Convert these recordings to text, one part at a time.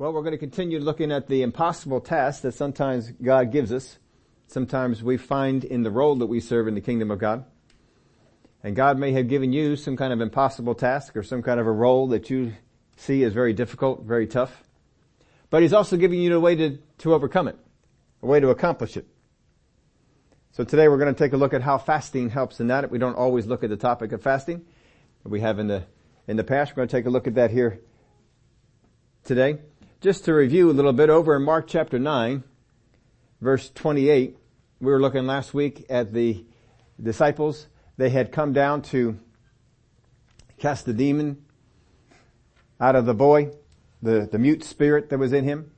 Well, we're going to continue looking at the impossible task that sometimes God gives us. Sometimes we find in the role that we serve in the kingdom of God. And God may have given you some kind of impossible task or some kind of a role that you see as very difficult, very tough. But He's also giving you a way to, to overcome it, a way to accomplish it. So today we're going to take a look at how fasting helps in that. We don't always look at the topic of fasting. We have in the, in the past. We're going to take a look at that here today. Just to review a little bit over in Mark chapter 9, verse 28, we were looking last week at the disciples. They had come down to cast the demon out of the boy, the, the mute spirit that was in him.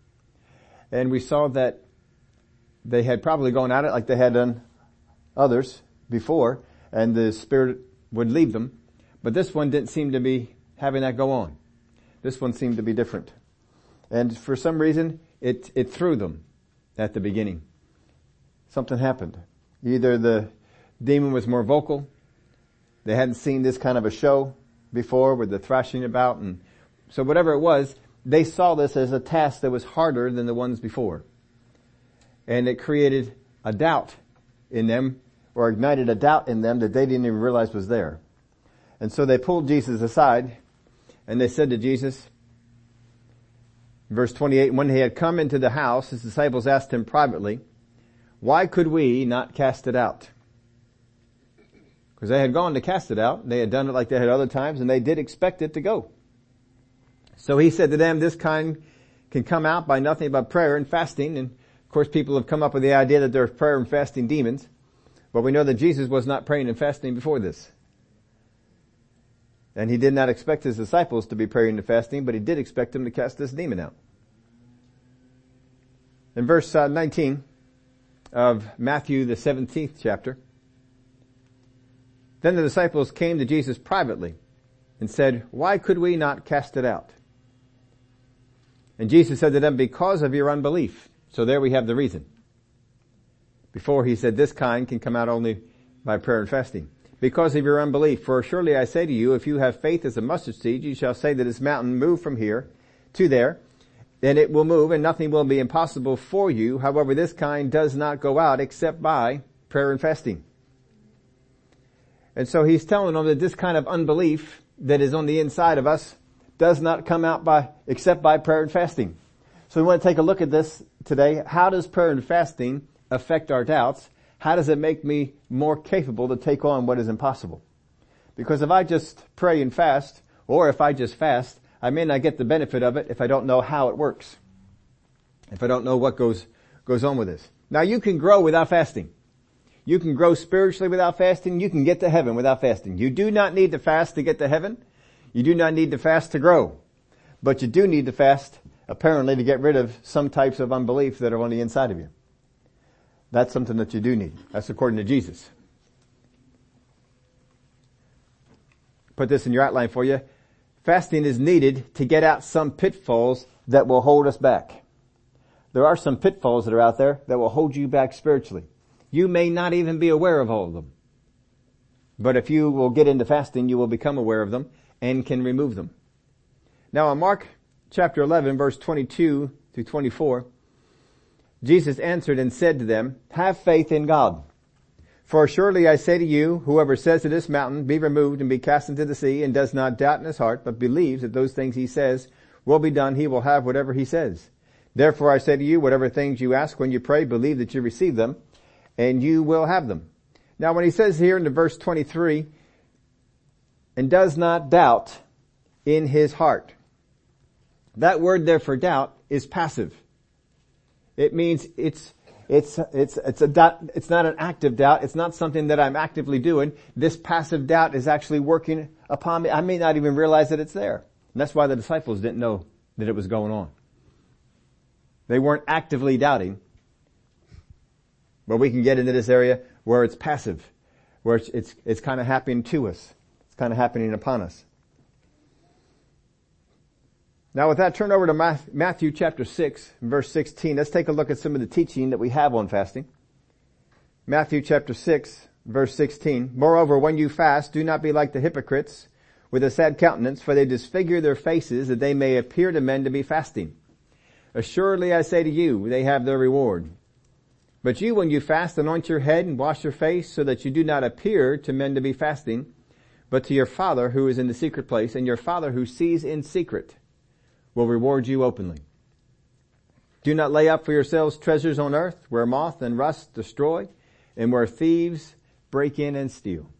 And we saw that they had probably gone at it like they had done others before, and the spirit would leave them. But this one didn't seem to be having that go on. This one seemed to be different. And for some reason, it, it threw them at the beginning. Something happened. Either the demon was more vocal, they hadn't seen this kind of a show before with the thrashing about and so whatever it was, they saw this as a task that was harder than the ones before. And it created a doubt in them or ignited a doubt in them that they didn't even realize was there. And so they pulled Jesus aside and they said to Jesus, Verse 28, when he had come into the house, his disciples asked him privately, why could we not cast it out? Because they had gone to cast it out. They had done it like they had other times and they did expect it to go. So he said to them, this kind can come out by nothing but prayer and fasting. And of course people have come up with the idea that there's prayer and fasting demons. But we know that Jesus was not praying and fasting before this. And he did not expect his disciples to be praying and fasting, but he did expect them to cast this demon out. In verse uh, 19 of Matthew, the 17th chapter, then the disciples came to Jesus privately and said, why could we not cast it out? And Jesus said to them, because of your unbelief. So there we have the reason. Before he said this kind can come out only by prayer and fasting because of your unbelief. For surely I say to you, if you have faith as a mustard seed, you shall say that this mountain move from here to there, then it will move and nothing will be impossible for you. However, this kind does not go out except by prayer and fasting. And so he's telling them that this kind of unbelief that is on the inside of us does not come out by, except by prayer and fasting. So we want to take a look at this today. How does prayer and fasting affect our doubts? How does it make me more capable to take on what is impossible? Because if I just pray and fast, or if I just fast, I may not get the benefit of it if I don't know how it works. If I don't know what goes, goes on with this. Now you can grow without fasting. You can grow spiritually without fasting. You can get to heaven without fasting. You do not need to fast to get to heaven. You do not need to fast to grow. But you do need to fast apparently to get rid of some types of unbelief that are on the inside of you. That's something that you do need. That's according to Jesus. Put this in your outline for you. Fasting is needed to get out some pitfalls that will hold us back. There are some pitfalls that are out there that will hold you back spiritually. You may not even be aware of all of them. But if you will get into fasting, you will become aware of them and can remove them. Now in Mark chapter 11 verse 22 to 24, Jesus answered and said to them, have faith in God. For surely I say to you, whoever says to this mountain, be removed and be cast into the sea, and does not doubt in his heart, but believes that those things he says will be done, he will have whatever he says. Therefore I say to you, whatever things you ask when you pray, believe that you receive them, and you will have them. Now when he says here in the verse 23, and does not doubt in his heart, that word there for doubt is passive. It means it's, it's, it's, it's a doubt, it's not an active doubt. It's not something that I'm actively doing. This passive doubt is actually working upon me. I may not even realize that it's there. And that's why the disciples didn't know that it was going on. They weren't actively doubting. But we can get into this area where it's passive, where it's, it's, it's kind of happening to us. It's kind of happening upon us. Now with that, turn over to Matthew chapter 6, verse 16. Let's take a look at some of the teaching that we have on fasting. Matthew chapter 6, verse 16. Moreover, when you fast, do not be like the hypocrites with a sad countenance, for they disfigure their faces that they may appear to men to be fasting. Assuredly I say to you, they have their reward. But you, when you fast, anoint your head and wash your face so that you do not appear to men to be fasting, but to your Father who is in the secret place, and your Father who sees in secret will reward you openly. Do not lay up for yourselves treasures on earth where moth and rust destroy and where thieves break in and steal.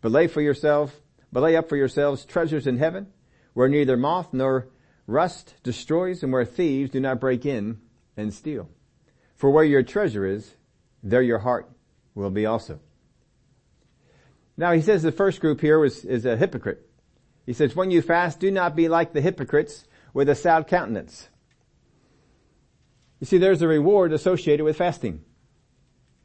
But lay for yourself, but lay up for yourselves treasures in heaven where neither moth nor rust destroys and where thieves do not break in and steal. For where your treasure is, there your heart will be also. Now he says the first group here is, is a hypocrite. He says, when you fast, do not be like the hypocrites with a sad countenance. You see, there's a reward associated with fasting.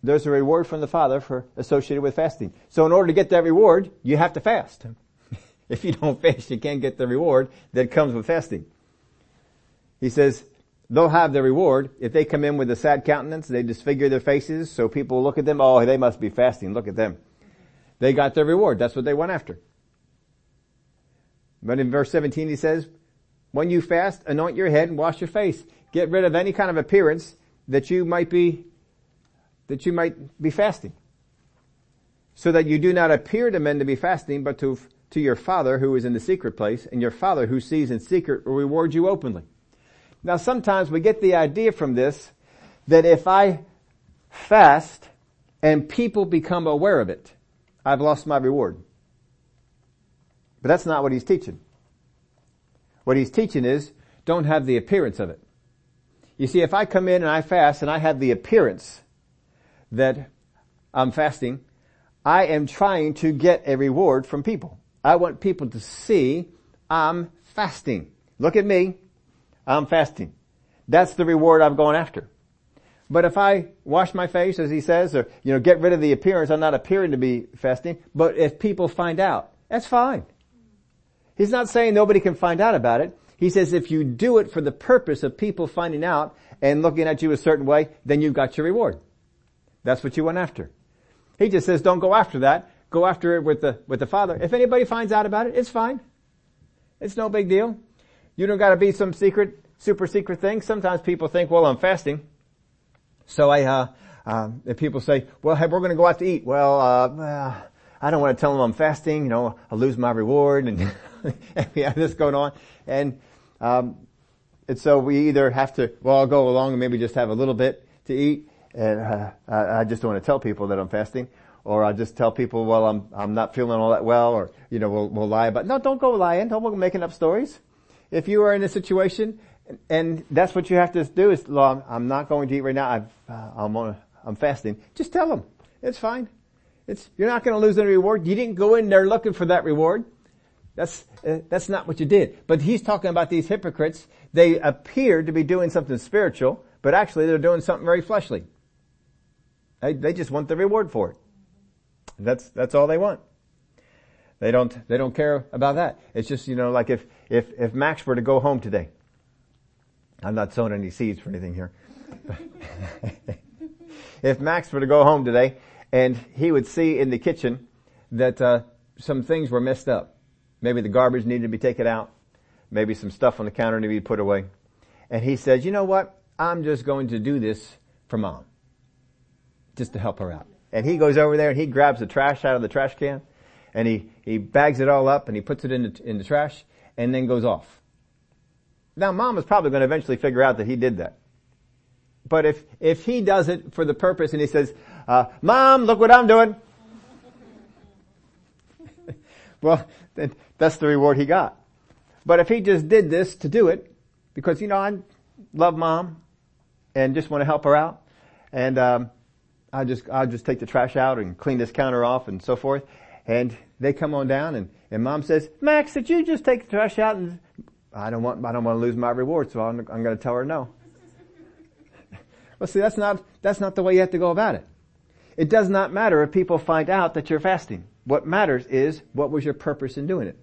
There's a reward from the Father for associated with fasting. So in order to get that reward, you have to fast. if you don't fast, you can't get the reward that comes with fasting. He says, they'll have their reward. If they come in with a sad countenance, they disfigure their faces so people look at them, oh, they must be fasting. Look at them. They got their reward. That's what they went after. But in verse 17 he says, when you fast, anoint your head and wash your face. Get rid of any kind of appearance that you might be, that you might be fasting. So that you do not appear to men to be fasting, but to, to your Father who is in the secret place, and your Father who sees in secret will reward you openly. Now sometimes we get the idea from this that if I fast and people become aware of it, I've lost my reward. But that's not what he's teaching. What he's teaching is don't have the appearance of it. You see, if I come in and I fast and I have the appearance that I'm fasting, I am trying to get a reward from people. I want people to see I'm fasting. Look at me. I'm fasting. That's the reward I'm going after. But if I wash my face, as he says, or, you know, get rid of the appearance, I'm not appearing to be fasting, but if people find out, that's fine. He's not saying nobody can find out about it. He says if you do it for the purpose of people finding out and looking at you a certain way, then you've got your reward. That's what you went after. He just says don't go after that. Go after it with the, with the Father. If anybody finds out about it, it's fine. It's no big deal. You don't gotta be some secret, super secret thing. Sometimes people think, well, I'm fasting. So I, uh, uh, if people say, well, hey, we're gonna go out to eat. Well, uh, I don't want to tell them I'm fasting, you know, I'll lose my reward and we have this going on. And, um, and so we either have to, well, I'll go along and maybe just have a little bit to eat. And, uh, I just don't want to tell people that I'm fasting or I'll just tell people, well, I'm, I'm not feeling all that well, or, you know, we'll, we'll lie about, no, don't go lying. Don't go making up stories. If you are in a situation and that's what you have to do is, Lord, I'm not going to eat right now. I've, uh, I'm on, I'm fasting. Just tell them. It's fine. It's, you're not going to lose any reward. You didn't go in there looking for that reward. That's, uh, that's not what you did. But he's talking about these hypocrites. They appear to be doing something spiritual, but actually they're doing something very fleshly. They, they just want the reward for it. That's, that's all they want. They don't, they don't care about that. It's just, you know, like if, if, if Max were to go home today, I'm not sowing any seeds for anything here. if Max were to go home today and he would see in the kitchen that, uh, some things were messed up. Maybe the garbage needed to be taken out. Maybe some stuff on the counter needed to be put away. And he says, you know what? I'm just going to do this for mom. Just to help her out. And he goes over there and he grabs the trash out of the trash can and he, he bags it all up and he puts it in the, in the trash and then goes off. Now mom is probably going to eventually figure out that he did that. But if, if he does it for the purpose and he says, uh, mom, look what I'm doing. well, that's the reward he got. But if he just did this to do it, because you know, I love mom and just want to help her out and, um, I just, I'll just take the trash out and clean this counter off and so forth. And they come on down and, and mom says, Max, did you just take the trash out? And I don't want, I don't want to lose my reward, so I'm, I'm going to tell her no. well, see, that's not, that's not the way you have to go about it. It does not matter if people find out that you're fasting. What matters is what was your purpose in doing it.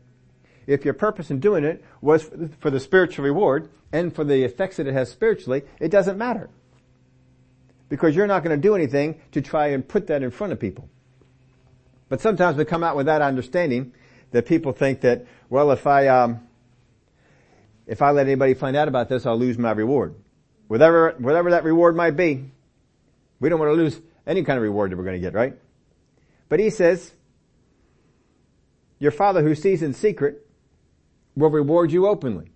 If your purpose in doing it was for the spiritual reward and for the effects that it has spiritually, it doesn't matter. Because you're not going to do anything to try and put that in front of people. But sometimes we come out with that understanding that people think that, well, if I, um, if I let anybody find out about this, I'll lose my reward. Whatever, whatever that reward might be, we don't want to lose any kind of reward that we're going to get, right? But he says, your father who sees in secret will reward you openly.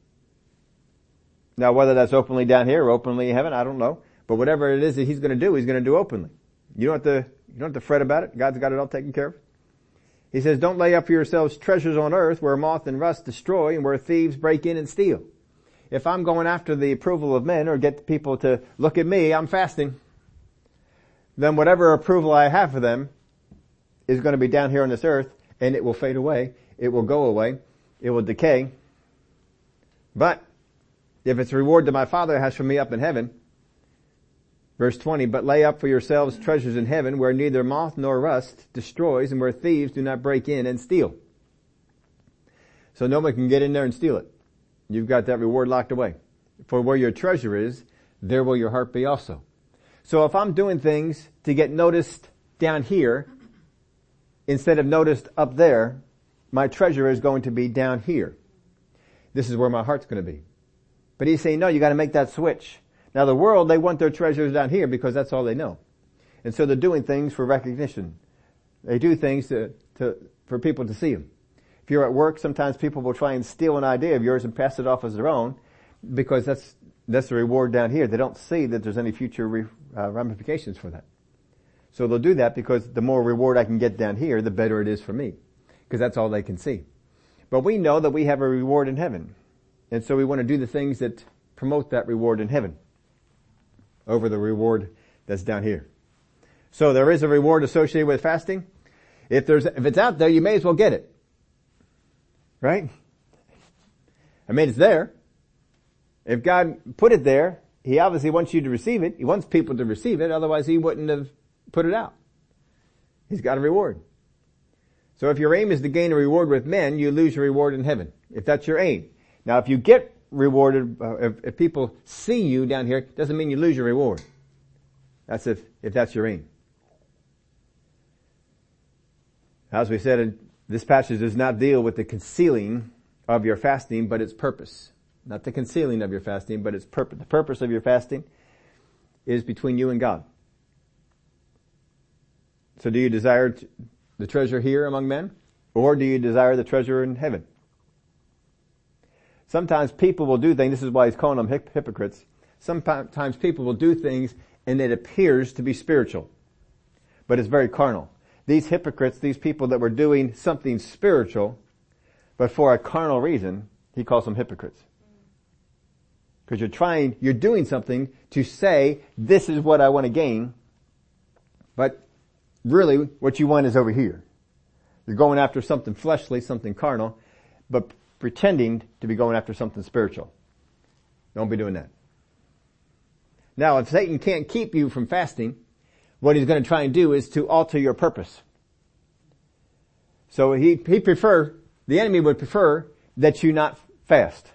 Now whether that's openly down here or openly in heaven, I don't know. But whatever it is that he's going to do, he's going to do openly. You don't have to, you don't have to fret about it. God's got it all taken care of. He says, don't lay up for yourselves treasures on earth where moth and rust destroy and where thieves break in and steal. If I'm going after the approval of men or get people to look at me, I'm fasting, then whatever approval I have for them is going to be down here on this earth and it will fade away. It will go away. It will decay. But if it's a reward that my Father has for me up in heaven, verse 20, but lay up for yourselves treasures in heaven where neither moth nor rust destroys and where thieves do not break in and steal. So no one can get in there and steal it. You've got that reward locked away. For where your treasure is, there will your heart be also. So if I'm doing things to get noticed down here, instead of noticed up there, my treasure is going to be down here. This is where my heart's going to be. But he's saying, no, you got to make that switch. Now the world, they want their treasures down here because that's all they know. And so they're doing things for recognition. They do things to, to, for people to see them. If you're at work, sometimes people will try and steal an idea of yours and pass it off as their own because that's, that's the reward down here. They don't see that there's any future re, uh, ramifications for that. So they'll do that because the more reward I can get down here, the better it is for me. Because that's all they can see. But we know that we have a reward in heaven. And so we want to do the things that promote that reward in heaven over the reward that's down here. So there is a reward associated with fasting. If there's, if it's out there, you may as well get it. Right? I mean, it's there. If God put it there, He obviously wants you to receive it. He wants people to receive it, otherwise He wouldn't have put it out. He's got a reward. So if your aim is to gain a reward with men, you lose your reward in heaven. If that's your aim. Now if you get rewarded, uh, if, if, people see you down here, doesn't mean you lose your reward. That's if, if that's your aim. As we said, this passage does not deal with the concealing of your fasting, but its purpose. Not the concealing of your fasting, but its purpose. The purpose of your fasting is between you and God. So do you desire the treasure here among men? Or do you desire the treasure in heaven? Sometimes people will do things, this is why he's calling them hypocrites. Sometimes people will do things and it appears to be spiritual. But it's very carnal. These hypocrites, these people that were doing something spiritual, but for a carnal reason, he calls them hypocrites. Because you're trying, you're doing something to say, this is what I want to gain, but really what you want is over here. You're going after something fleshly, something carnal, but pretending to be going after something spiritual. Don't be doing that. Now, if Satan can't keep you from fasting, what he's going to try and do is to alter your purpose. So he, he prefer, the enemy would prefer that you not fast.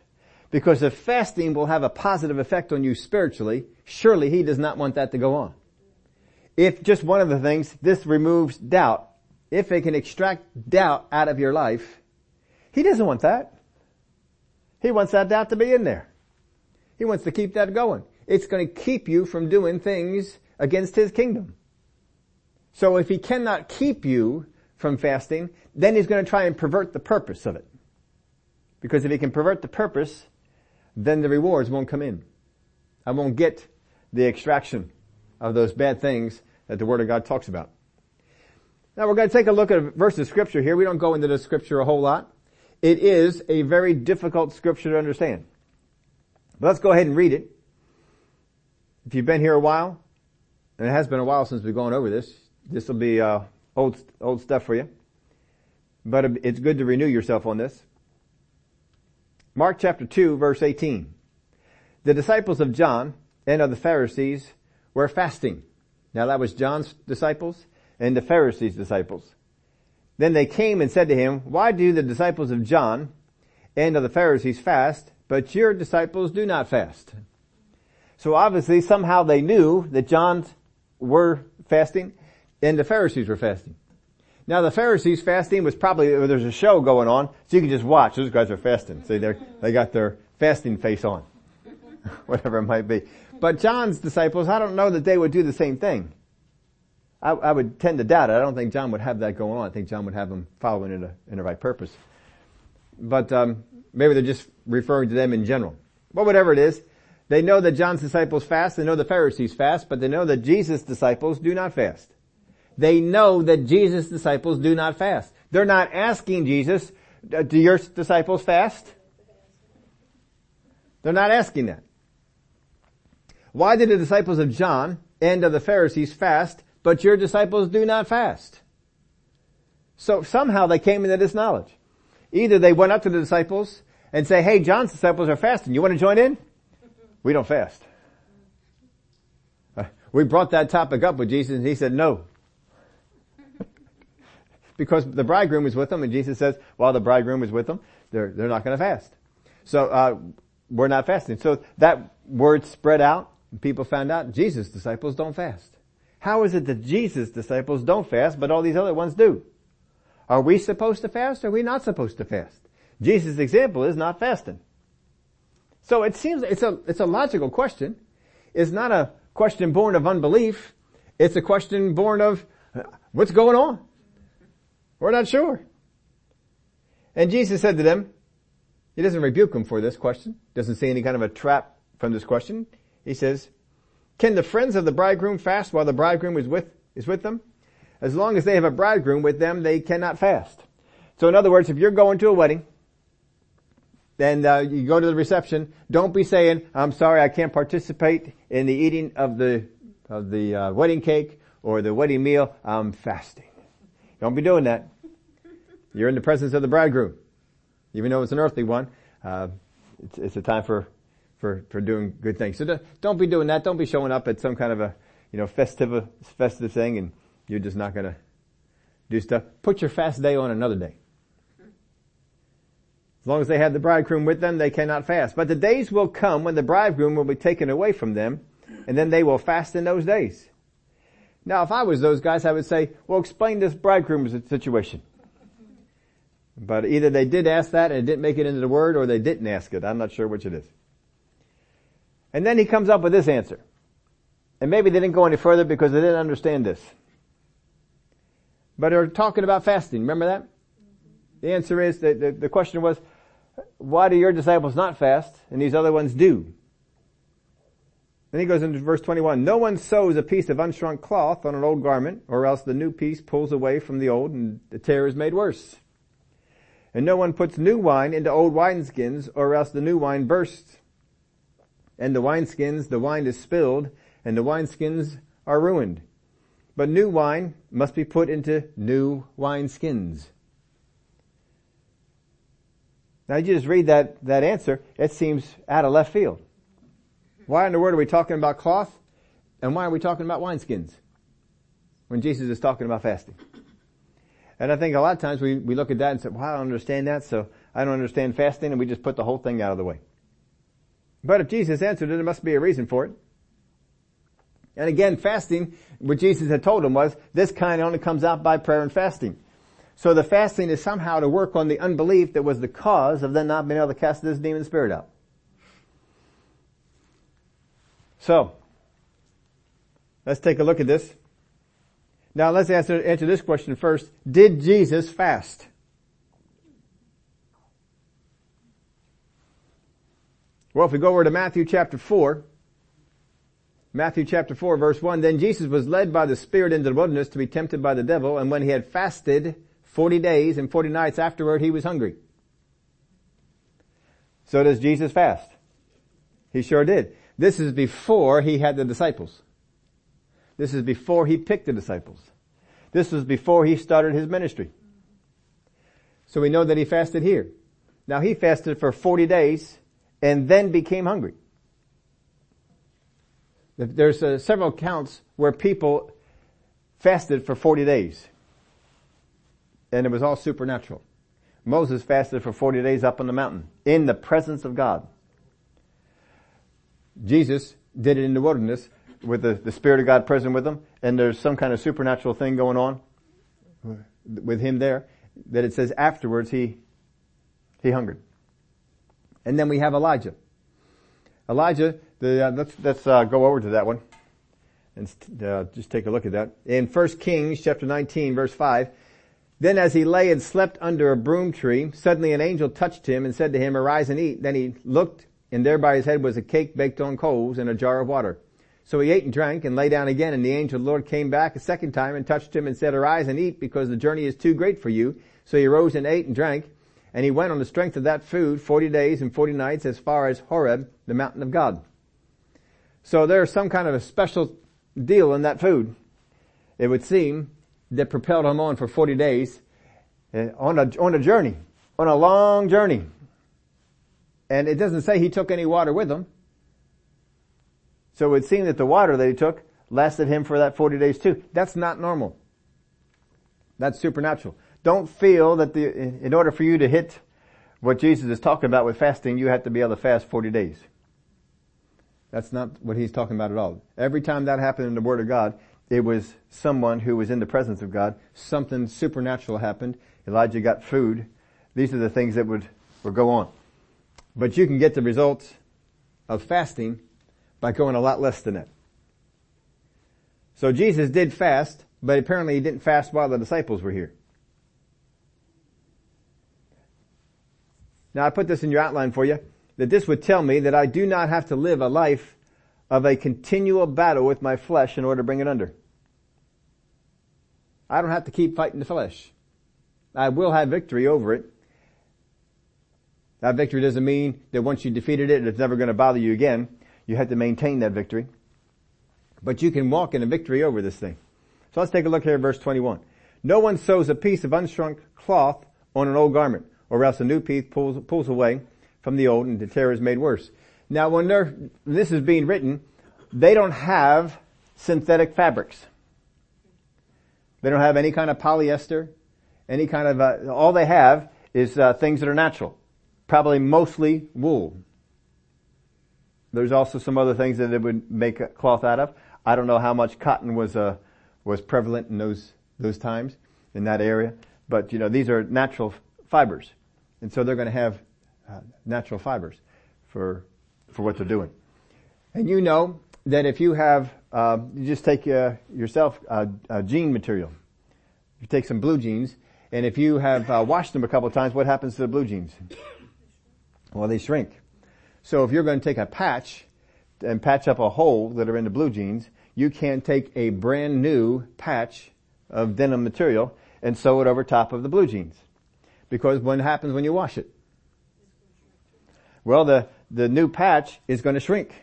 Because if fasting will have a positive effect on you spiritually, surely he does not want that to go on. If just one of the things, this removes doubt. If it can extract doubt out of your life, he doesn't want that. He wants that doubt to be in there. He wants to keep that going. It's going to keep you from doing things against his kingdom. So if he cannot keep you from fasting, then he's going to try and pervert the purpose of it. Because if he can pervert the purpose, then the rewards won't come in. I won't get the extraction of those bad things that the Word of God talks about. Now we're going to take a look at a verse of scripture here. We don't go into the scripture a whole lot. It is a very difficult scripture to understand. But let's go ahead and read it. If you've been here a while, and it has been a while since we've gone over this, this will be uh, old old stuff for you. But it's good to renew yourself on this. Mark chapter 2 verse 18. The disciples of John and of the Pharisees were fasting. Now that was John's disciples and the Pharisees' disciples. Then they came and said to him, why do the disciples of John and of the Pharisees fast, but your disciples do not fast? So obviously somehow they knew that John's were fasting and the Pharisees were fasting. Now the Pharisees fasting was probably, there's a show going on, so you can just watch. Those guys are fasting. See, they they got their, fasting face on. Whatever it might be. But John's disciples, I don't know that they would do the same thing. I, I, would tend to doubt it. I don't think John would have that going on. I think John would have them following it in the right purpose. But um, maybe they're just referring to them in general. But whatever it is, they know that John's disciples fast. They know the Pharisees fast, but they know that Jesus' disciples do not fast. They know that Jesus' disciples do not fast. They're not asking Jesus, do your disciples fast? They're not asking that. Why did the disciples of John and of the Pharisees fast, but your disciples do not fast? So somehow they came into this knowledge. Either they went up to the disciples and say, hey, John's disciples are fasting. You want to join in? We don't fast. Uh, we brought that topic up with Jesus and he said no. Because the bridegroom was with them and Jesus says, while the bridegroom was with them, they're, they're not going to fast. So, uh, we're not fasting. So that word spread out and people found out Jesus' disciples don't fast. How is it that Jesus' disciples don't fast, but all these other ones do? Are we supposed to fast or are we not supposed to fast? Jesus' example is not fasting. So it seems it's a, it's a logical question. It's not a question born of unbelief. It's a question born of what's going on? We're not sure. And Jesus said to them, he doesn't rebuke them for this question, doesn't see any kind of a trap from this question. He says, can the friends of the bridegroom fast while the bridegroom is with, is with them? As long as they have a bridegroom with them, they cannot fast. So in other words, if you're going to a wedding, then uh, you go to the reception, don't be saying, I'm sorry, I can't participate in the eating of the, of the uh, wedding cake or the wedding meal, I'm fasting. Don't be doing that. You're in the presence of the bridegroom. Even though it's an earthly one, uh, it's, it's, a time for, for, for doing good things. So don't be doing that. Don't be showing up at some kind of a, you know, festive, festive thing and you're just not to do stuff. Put your fast day on another day. As long as they have the bridegroom with them, they cannot fast. But the days will come when the bridegroom will be taken away from them, and then they will fast in those days. Now, if I was those guys, I would say, well, explain this bridegroom situation. But either they did ask that and it didn't make it into the word, or they didn't ask it. I'm not sure which it is. And then he comes up with this answer. And maybe they didn't go any further because they didn't understand this. But they're talking about fasting. Remember that? The answer is, the, the, the question was, why do your disciples not fast and these other ones do? Then he goes into verse 21. No one sews a piece of unshrunk cloth on an old garment, or else the new piece pulls away from the old and the tear is made worse. And no one puts new wine into old wineskins, or else the new wine bursts. And the wineskins, the wine is spilled, and the wineskins are ruined. But new wine must be put into new wineskins. Now you just read that, that answer, it seems out of left field. Why in the world are we talking about cloth? And why are we talking about wineskins? When Jesus is talking about fasting. And I think a lot of times we, we look at that and say, well, I don't understand that, so I don't understand fasting, and we just put the whole thing out of the way. But if Jesus answered it, there must be a reason for it. And again, fasting, what Jesus had told them was, this kind only comes out by prayer and fasting. So the fasting is somehow to work on the unbelief that was the cause of them not being able to cast this demon spirit out. So, let's take a look at this. Now let's answer, answer this question first. Did Jesus fast? Well, if we go over to Matthew chapter 4, Matthew chapter 4 verse 1, then Jesus was led by the Spirit into the wilderness to be tempted by the devil, and when he had fasted 40 days and 40 nights afterward, he was hungry. So does Jesus fast? He sure did. This is before he had the disciples. This is before he picked the disciples. This was before he started his ministry. So we know that he fasted here. Now he fasted for 40 days and then became hungry. There's uh, several accounts where people fasted for 40 days. And it was all supernatural. Moses fasted for 40 days up on the mountain in the presence of God. Jesus did it in the wilderness with the, the Spirit of God present with him and there's some kind of supernatural thing going on with him there that it says afterwards he, he hungered. And then we have Elijah. Elijah, the, uh, let's, let's uh, go over to that one and uh, just take a look at that. In 1 Kings chapter 19 verse 5, then as he lay and slept under a broom tree, suddenly an angel touched him and said to him, arise and eat. Then he looked and there by his head was a cake baked on coals and a jar of water. So he ate and drank and lay down again and the angel of the Lord came back a second time and touched him and said, arise and eat because the journey is too great for you. So he arose and ate and drank and he went on the strength of that food 40 days and 40 nights as far as Horeb, the mountain of God. So there's some kind of a special deal in that food, it would seem, that propelled him on for 40 days uh, on a, on a journey, on a long journey. And it doesn't say he took any water with him. So it would seem that the water that he took lasted him for that 40 days too. That's not normal. That's supernatural. Don't feel that the, in order for you to hit what Jesus is talking about with fasting, you have to be able to fast 40 days. That's not what he's talking about at all. Every time that happened in the Word of God, it was someone who was in the presence of God. Something supernatural happened. Elijah got food. These are the things that would, would go on. But you can get the results of fasting by going a lot less than that. So Jesus did fast, but apparently he didn't fast while the disciples were here. Now I put this in your outline for you that this would tell me that I do not have to live a life of a continual battle with my flesh in order to bring it under. I don't have to keep fighting the flesh. I will have victory over it. That victory doesn't mean that once you defeated it, it's never going to bother you again. You have to maintain that victory. But you can walk in a victory over this thing. So let's take a look here at verse 21. No one sews a piece of unshrunk cloth on an old garment, or else a new piece pulls, pulls away from the old and the tear is made worse. Now when this is being written, they don't have synthetic fabrics. They don't have any kind of polyester, any kind of, uh, all they have is uh, things that are natural. Probably mostly wool. There's also some other things that it would make cloth out of. I don't know how much cotton was, uh, was prevalent in those, those times, in that area. But, you know, these are natural fibers. And so they're going to have uh, natural fibers for for what they're doing. And you know that if you have, uh, you just take uh, yourself jean material. You take some blue jeans, and if you have uh, washed them a couple of times, what happens to the blue jeans? Well, they shrink. So if you're going to take a patch and patch up a hole that are in the blue jeans, you can't take a brand new patch of denim material and sew it over top of the blue jeans. Because what happens when you wash it? Well, the, the new patch is going to shrink.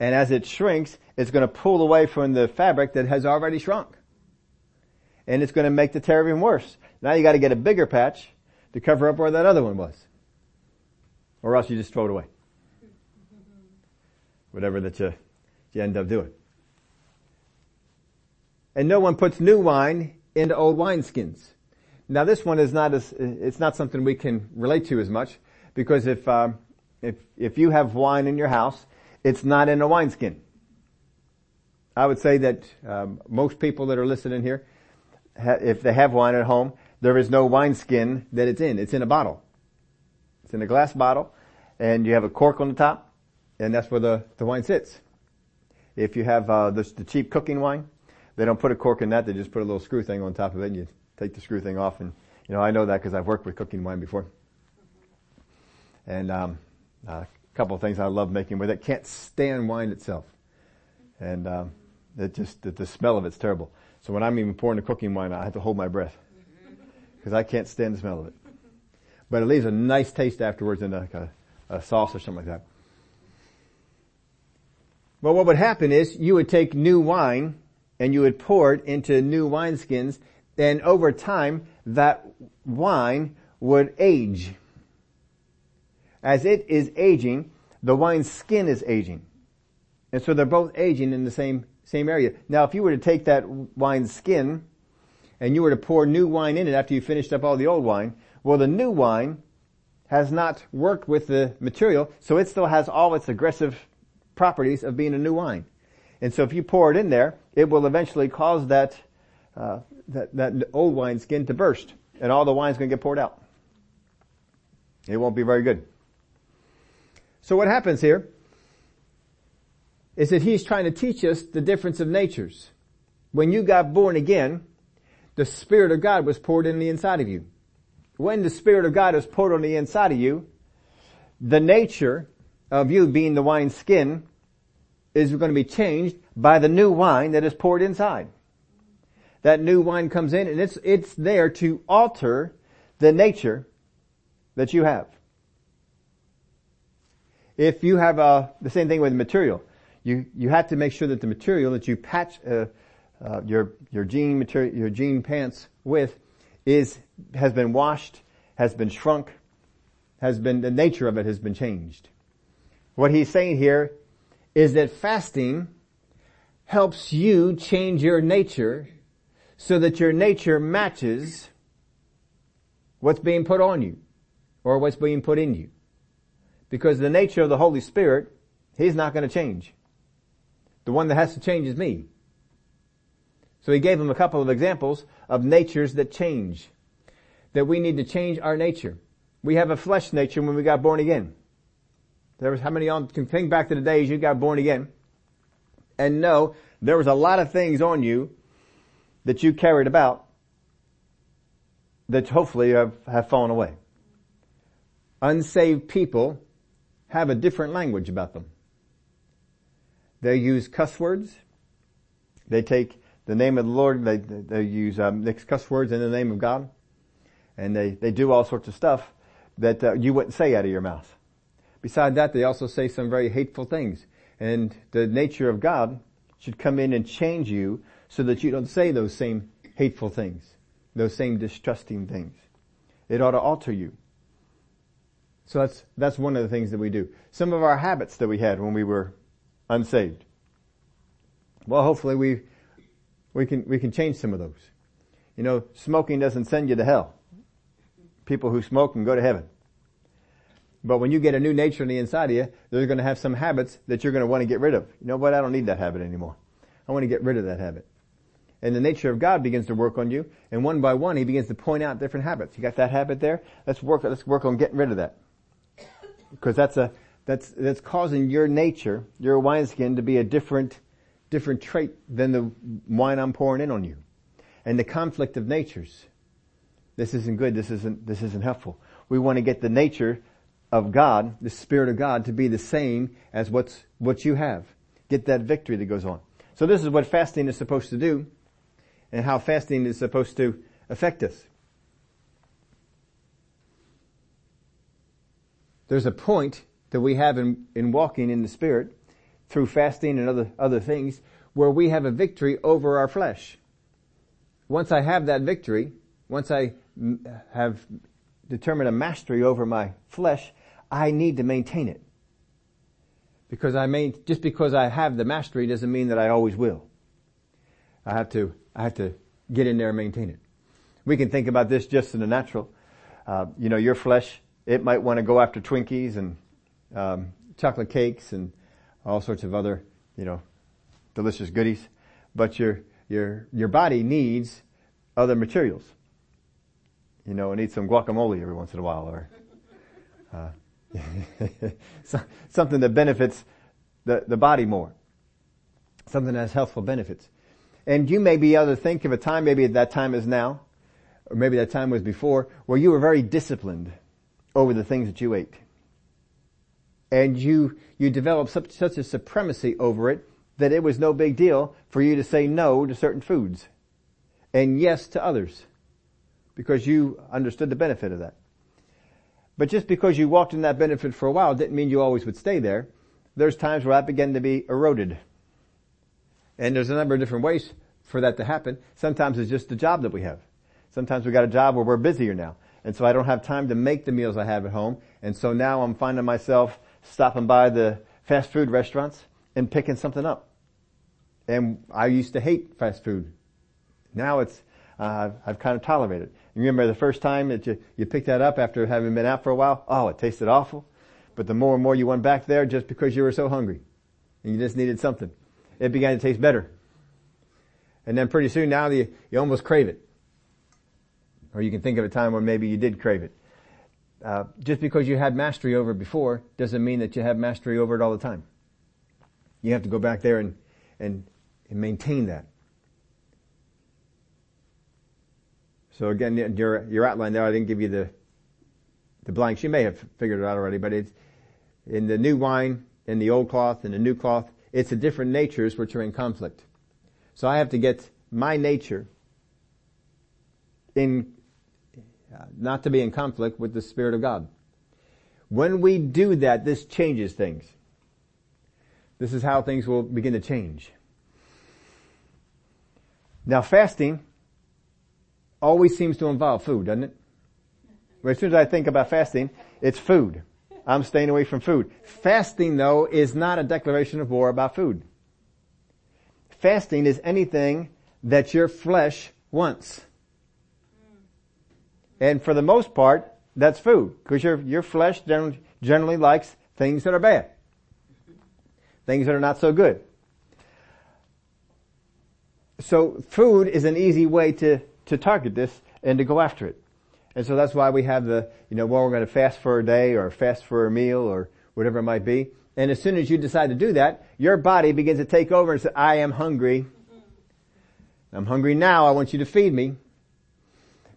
And as it shrinks, it's going to pull away from the fabric that has already shrunk. And it's going to make the tear even worse. Now you got to get a bigger patch to cover up where that other one was. Or else you just throw it away. Whatever that you, you end up doing. And no one puts new wine into old wineskins. Now this one is not as, it's not something we can relate to as much because if, uh, if, if you have wine in your house, it's not in a wineskin. I would say that um, most people that are listening here, ha- if they have wine at home, there is no wineskin that it's in. It's in a bottle. It's in a glass bottle, and you have a cork on the top, and that's where the, the wine sits. If you have uh, the, the cheap cooking wine, they don't put a cork in that. They just put a little screw thing on top of it, and you take the screw thing off. And you know, I know that because I've worked with cooking wine before. And um, a couple of things I love making with it. Can't stand wine itself, and um, it just the, the smell of it's terrible. So when I'm even pouring the cooking wine, I have to hold my breath because I can't stand the smell of it. But it leaves a nice taste afterwards in like a, a sauce or something like that. But what would happen is you would take new wine and you would pour it into new wineskins and over time that wine would age as it is aging, the wine's skin is aging. And so they're both aging in the same, same area. Now if you were to take that wine skin and you were to pour new wine in it after you finished up all the old wine, well the new wine has not worked with the material, so it still has all its aggressive properties of being a new wine. And so if you pour it in there, it will eventually cause that, uh, that, that old wine skin to burst and all the wine's to get poured out. It won't be very good. So what happens here is that he's trying to teach us the difference of natures. When you got born again, the Spirit of God was poured in the inside of you. When the Spirit of God is poured on the inside of you, the nature of you being the wine skin is going to be changed by the new wine that is poured inside. That new wine comes in and it's, it's there to alter the nature that you have. If you have uh, the same thing with material, you you have to make sure that the material that you patch uh, uh, your your jean material, your jean pants with, is has been washed, has been shrunk, has been the nature of it has been changed. What he's saying here is that fasting helps you change your nature so that your nature matches what's being put on you or what's being put in you. Because the nature of the Holy Spirit, He's not going to change. The one that has to change is me. So he gave him a couple of examples of natures that change. That we need to change our nature. We have a flesh nature when we got born again. There was how many on, can think back to the days you got born again and know there was a lot of things on you that you carried about that hopefully have, have fallen away. Unsaved people have a different language about them. They use cuss words. They take the name of the Lord, they, they use um, mixed cuss words in the name of God. And they, they do all sorts of stuff that uh, you wouldn't say out of your mouth. Beside that, they also say some very hateful things. And the nature of God should come in and change you so that you don't say those same hateful things, those same distrusting things. It ought to alter you. So that's, that's one of the things that we do. Some of our habits that we had when we were unsaved. Well, hopefully we, we can, we can change some of those. You know, smoking doesn't send you to hell. People who smoke can go to heaven. But when you get a new nature on the inside of you, there's going to have some habits that you're going to want to get rid of. You know what? I don't need that habit anymore. I want to get rid of that habit. And the nature of God begins to work on you, and one by one, He begins to point out different habits. You got that habit there? Let's work, let's work on getting rid of that because that's a that's that's causing your nature, your wineskin, to be a different different trait than the wine I'm pouring in on you, and the conflict of natures. This isn't good. This isn't this isn't helpful. We want to get the nature of God, the Spirit of God, to be the same as what's what you have. Get that victory that goes on. So this is what fasting is supposed to do, and how fasting is supposed to affect us. there's a point that we have in, in walking in the Spirit through fasting and other, other things where we have a victory over our flesh. Once I have that victory, once I have determined a mastery over my flesh, I need to maintain it. Because I main, just because I have the mastery doesn't mean that I always will. I have to, I have to get in there and maintain it. We can think about this just in the natural. Uh, you know, your flesh it might want to go after Twinkies and um, chocolate cakes and all sorts of other, you know, delicious goodies. But your your your body needs other materials. You know, it needs some guacamole every once in a while, or uh, something that benefits the the body more. Something that has healthful benefits. And you may be able to think of a time, maybe that time is now, or maybe that time was before, where you were very disciplined over the things that you ate. And you, you developed such, such a supremacy over it that it was no big deal for you to say no to certain foods and yes to others because you understood the benefit of that. But just because you walked in that benefit for a while didn't mean you always would stay there. There's times where that began to be eroded. And there's a number of different ways for that to happen. Sometimes it's just the job that we have. Sometimes we got a job where we're busier now. And so I don't have time to make the meals I have at home. And so now I'm finding myself stopping by the fast food restaurants and picking something up. And I used to hate fast food. Now it's, uh, I've kind of tolerated. You remember the first time that you, you picked that up after having been out for a while? Oh, it tasted awful. But the more and more you went back there just because you were so hungry and you just needed something, it began to taste better. And then pretty soon now you, you almost crave it. Or you can think of a time where maybe you did crave it. Uh, just because you had mastery over it before doesn't mean that you have mastery over it all the time. You have to go back there and, and, and maintain that. So again, your, your outline there, I didn't give you the, the blanks. You may have figured it out already, but it's in the new wine, in the old cloth, in the new cloth, it's the different natures which are in conflict. So I have to get my nature in, Uh, not to be in conflict with the Spirit of God. When we do that, this changes things. This is how things will begin to change. Now fasting always seems to involve food, doesn't it? as soon as I think about fasting, it's food. I'm staying away from food. Fasting though is not a declaration of war about food. Fasting is anything that your flesh wants. And for the most part, that's food. Because your, your flesh generally, generally likes things that are bad. Things that are not so good. So food is an easy way to, to target this and to go after it. And so that's why we have the, you know, well, we're going to fast for a day or fast for a meal or whatever it might be. And as soon as you decide to do that, your body begins to take over and say, I am hungry. I'm hungry now. I want you to feed me.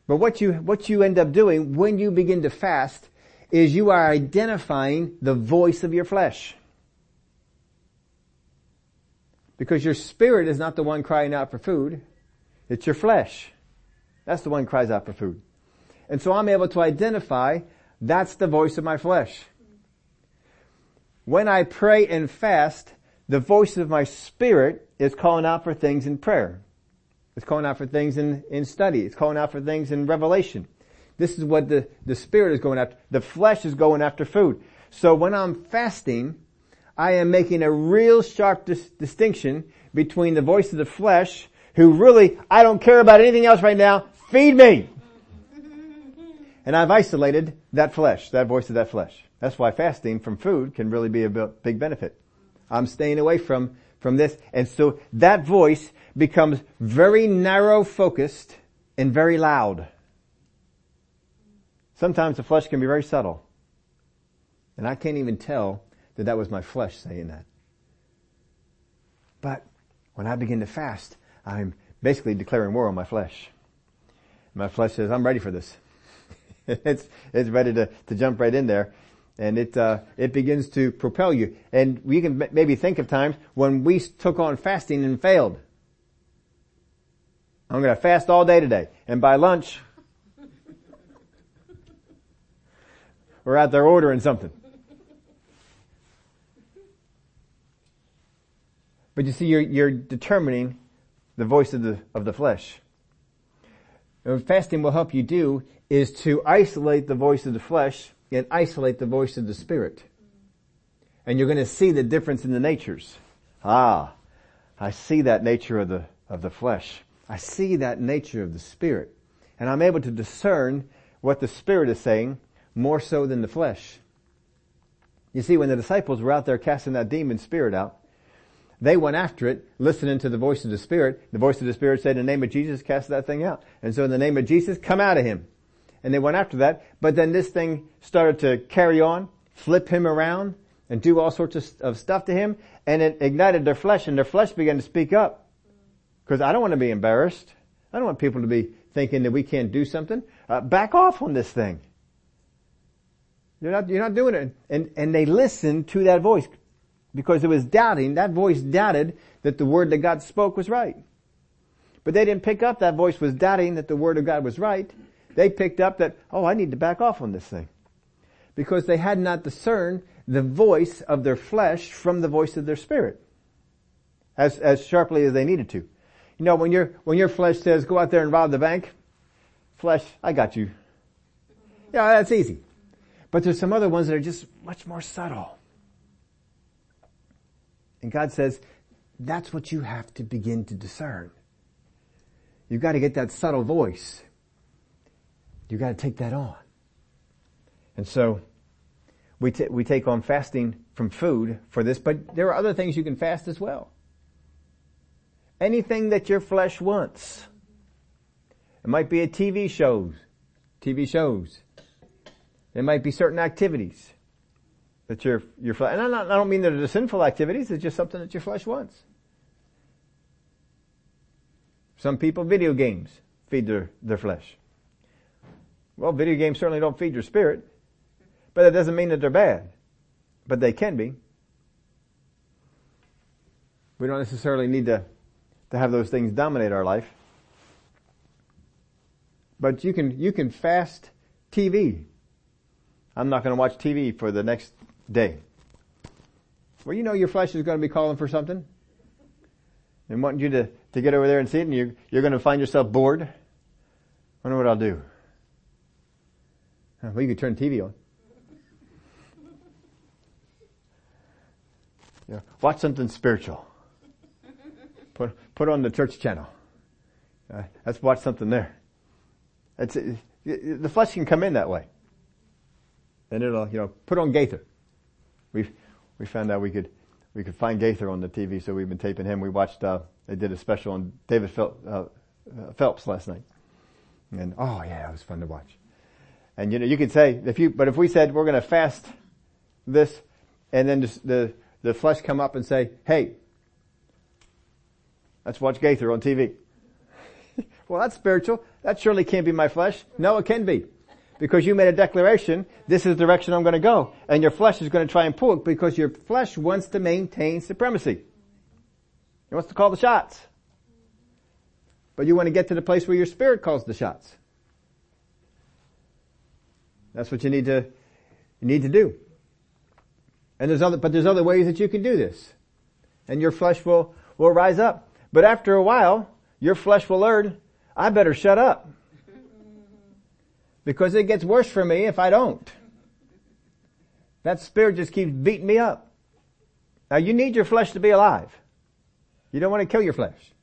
But what you, what you end up doing when you begin to fast is you are identifying the voice of your flesh. Because your spirit is not the one crying out for food. It's your flesh. That's the one cries out for food. And so I'm able to identify that's the voice of my flesh. When I pray and fast, the voice of my spirit is calling out for things in prayer. It's calling out for things in, in study. It's calling out for things in revelation. This is what the, the spirit is going after. The flesh is going after food. So when I'm fasting, I am making a real sharp dis- distinction between the voice of the flesh, who really, I don't care about anything else right now, feed me! And I've isolated that flesh, that voice of that flesh. That's why fasting from food can really be a big benefit. I'm staying away from, from this. And so that voice becomes very narrow focused and very loud. Sometimes the flesh can be very subtle. And I can't even tell that that was my flesh saying that. But when I begin to fast, I'm basically declaring war on my flesh. My flesh says, I'm ready for this. it's, it's ready to, to jump right in there. And it, uh, it begins to propel you. And we can maybe think of times when we took on fasting and failed. I'm going to fast all day today. And by lunch, we're out there ordering something. But you see, you're, you're determining the voice of the, of the flesh. And what fasting will help you do is to isolate the voice of the flesh and isolate the voice of the spirit. And you're going to see the difference in the natures. Ah, I see that nature of the, of the flesh. I see that nature of the spirit. And I'm able to discern what the spirit is saying more so than the flesh. You see, when the disciples were out there casting that demon spirit out, they went after it, listening to the voice of the Spirit. The voice of the Spirit said, in the name of Jesus, cast that thing out. And so in the name of Jesus, come out of him. And they went after that. But then this thing started to carry on, flip him around, and do all sorts of, of stuff to him. And it ignited their flesh, and their flesh began to speak up. Because I don't want to be embarrassed. I don't want people to be thinking that we can't do something. Uh, back off on this thing. You're not, you're not doing it. And, and they listened to that voice because it was doubting, that voice doubted that the word that God spoke was right. But they didn't pick up that voice was doubting that the word of God was right. They picked up that, oh, I need to back off on this thing. Because they had not discerned the voice of their flesh from the voice of their spirit. As, as sharply as they needed to. You know, when your, when your flesh says, go out there and rob the bank, flesh, I got you. Yeah, that's easy. But there's some other ones that are just much more subtle. And God says, that's what you have to begin to discern. You've got to get that subtle voice. You've got to take that on. And so, we, t- we take on fasting from food for this, but there are other things you can fast as well. Anything that your flesh wants. It might be a TV shows, TV shows. It might be certain activities that your, your flesh, and not, I don't mean that they're sinful activities, it's just something that your flesh wants. Some people, video games feed their, their flesh. Well, video games certainly don't feed your spirit, but that doesn't mean that they're bad. But they can be. We don't necessarily need to, to have those things dominate our life. But you can, you can fast TV. I'm not going to watch TV for the next day. Well, you know your flesh is going to be calling for something and wanting you to, to get over there and see it and you're, you're going to find yourself bored. I wonder what I'll do. Well, you could turn TV on. Yeah, watch something spiritual. Put, put on the church channel. Uh, let's watch something there. It's, it, the flesh can come in that way. And it'll, you know, put on Gaither. We we found out we could we could find Gaither on the TV, so we've been taping him. We watched. Uh, they did a special on David Phelps, uh, Phelps last night, and oh yeah, it was fun to watch. And you know, you could say if you, but if we said we're going to fast this, and then just the the flesh come up and say, hey, let's watch Gaither on TV. well, that's spiritual. That surely can't be my flesh. No, it can be because you made a declaration, this is the direction I'm going to go. And your flesh is going to try and pull it because your flesh wants to maintain supremacy. It wants to call the shots. But you want to get to the place where your spirit calls the shots. That's what you need to, you need to do. And there's other, but there's other ways that you can do this. And your flesh will, will rise up. But after a while, your flesh will learn, I better shut up because it gets worse for me if I don't. That spirit just keeps beating me up. Now you need your flesh to be alive. You don't want to kill your flesh.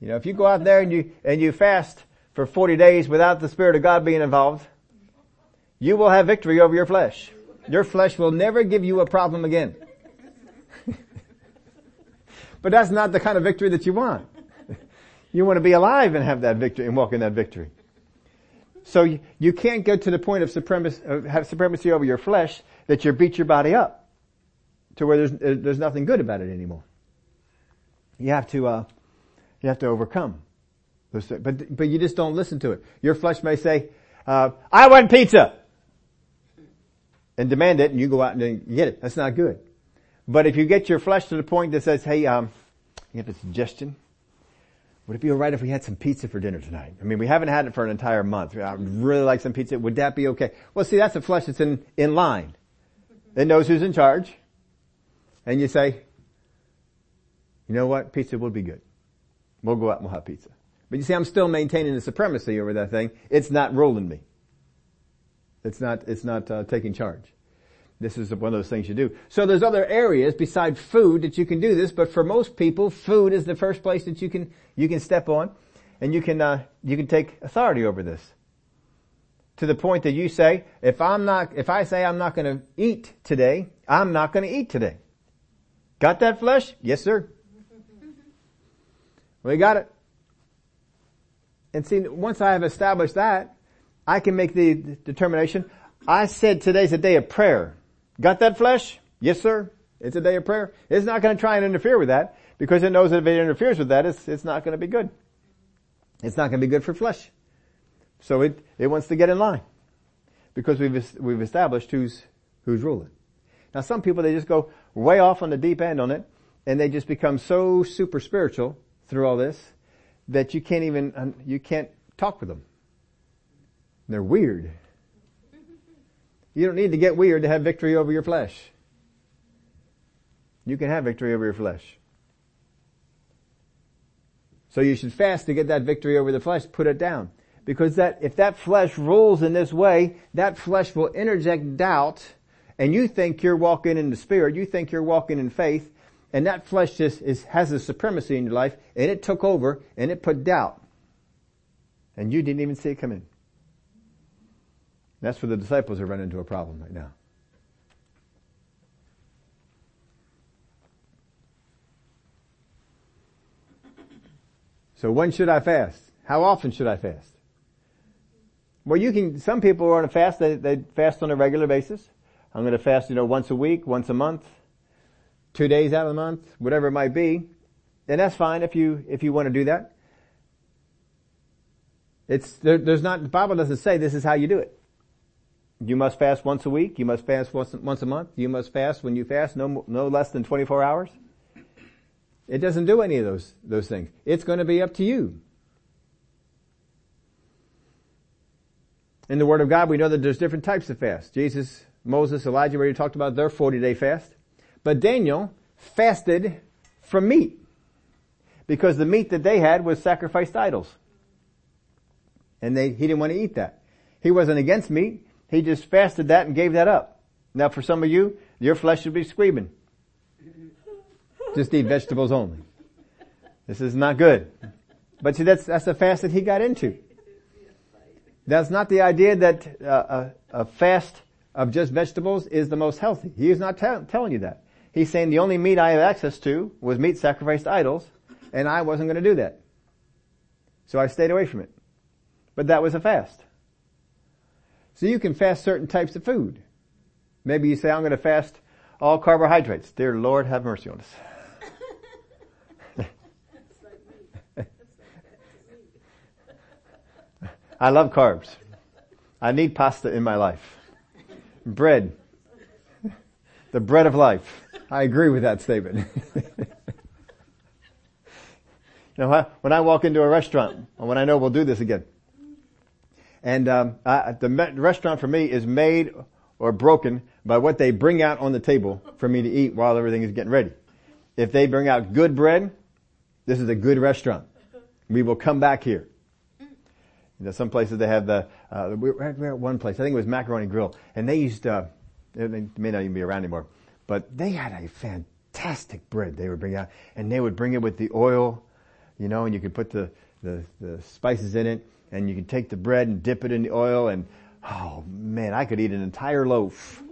You know, if you go out there and you, and you fast for 40 days without the Spirit of God being involved, you will have victory over your flesh. Your flesh will never give you a problem again. But that's not the kind of victory that you want. You want to be alive and have that victory and walk in that victory. So you, can't get to the point of supremacy, have supremacy over your flesh that you beat your body up to where there's, uh, there's nothing good about it anymore. You have to, uh, you have to overcome those. But, but you just don't listen to it. Your flesh may say, uh, I want pizza! And demand it and you go out and get it. That's not good. But if you get your flesh to the point that says, hey, um, you have a suggestion? Would it be alright if we had some pizza for dinner tonight? I mean, we haven't had it for an entire month. I would really like some pizza. Would that be okay? Well, see, that's the flesh that's in, in line. It knows who's in charge. And you say, you know what? Pizza will be good. We'll go out and we'll have pizza. But you see, I'm still maintaining the supremacy over that thing. It's not ruling me. It's not, it's not uh, taking charge. This is one of those things you do. So there's other areas besides food that you can do this, but for most people, food is the first place that you can, you can step on and you can, uh, you can take authority over this. To the point that you say, if I'm not, if I say I'm not gonna eat today, I'm not gonna eat today. Got that flesh? Yes sir. We got it. And see, once I have established that, I can make the determination. I said today's a day of prayer. Got that flesh? Yes, sir. It's a day of prayer. It's not going to try and interfere with that because it knows that if it interferes with that, it's, it's not going to be good. It's not going to be good for flesh. So it, it wants to get in line because we've, we've established who's, who's ruling. Now some people, they just go way off on the deep end on it and they just become so super spiritual through all this that you can't even, you can't talk with them. They're weird. You don't need to get weird to have victory over your flesh. You can have victory over your flesh. So you should fast to get that victory over the flesh, put it down. Because that, if that flesh rules in this way, that flesh will interject doubt, and you think you're walking in the spirit, you think you're walking in faith, and that flesh just is, has a supremacy in your life, and it took over, and it put doubt. And you didn't even see it come in. That's where the disciples are running into a problem right now. So when should I fast? How often should I fast? Well, you can, some people are on a fast, they, they fast on a regular basis. I'm going to fast, you know, once a week, once a month, two days out of the month, whatever it might be. And that's fine if you, if you want to do that. It's, there, there's not, the Bible doesn't say this is how you do it. You must fast once a week. You must fast once, once a month. You must fast when you fast no, no less than 24 hours. It doesn't do any of those, those things. It's going to be up to you. In the Word of God, we know that there's different types of fast. Jesus, Moses, Elijah already talked about their 40 day fast. But Daniel fasted from meat. Because the meat that they had was sacrificed idols. And they, he didn't want to eat that. He wasn't against meat. He just fasted that and gave that up. Now for some of you, your flesh should be screaming. Just eat vegetables only. This is not good. But see, that's, that's the fast that he got into. That's not the idea that uh, a, a, fast of just vegetables is the most healthy. He is not t- telling you that. He's saying the only meat I have access to was meat sacrificed to idols, and I wasn't going to do that. So I stayed away from it. But that was a fast. So you can fast certain types of food. Maybe you say, I'm going to fast all carbohydrates. Dear Lord, have mercy on us. I love carbs. I need pasta in my life. Bread. The bread of life. I agree with that statement. you know, when I walk into a restaurant, when I know we'll do this again, and um, I, the restaurant for me is made or broken by what they bring out on the table for me to eat while everything is getting ready. If they bring out good bread, this is a good restaurant. We will come back here. You know, some places they have the, uh, we were at one place, I think it was Macaroni Grill, and they used, uh, they may not even be around anymore, but they had a fantastic bread they would bring out, and they would bring it with the oil, you know, and you could put the, the, the spices in it, and you can take the bread and dip it in the oil, and oh man, I could eat an entire loaf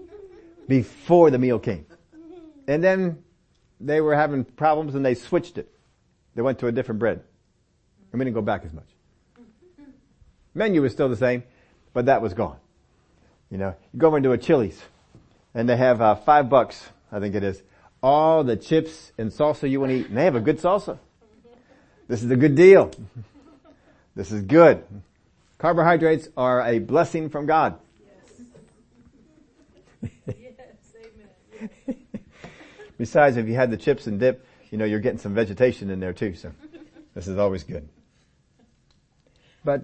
before the meal came. And then they were having problems and they switched it. They went to a different bread. And we didn't go back as much. Menu was still the same, but that was gone. You know, you go over into a Chili's and they have uh, five bucks, I think it is, all the chips and salsa you want to eat, and they have a good salsa. This is a good deal. This is good. Carbohydrates are a blessing from God. Yes. yes, Besides, if you had the chips and dip, you know, you're getting some vegetation in there too, so this is always good. But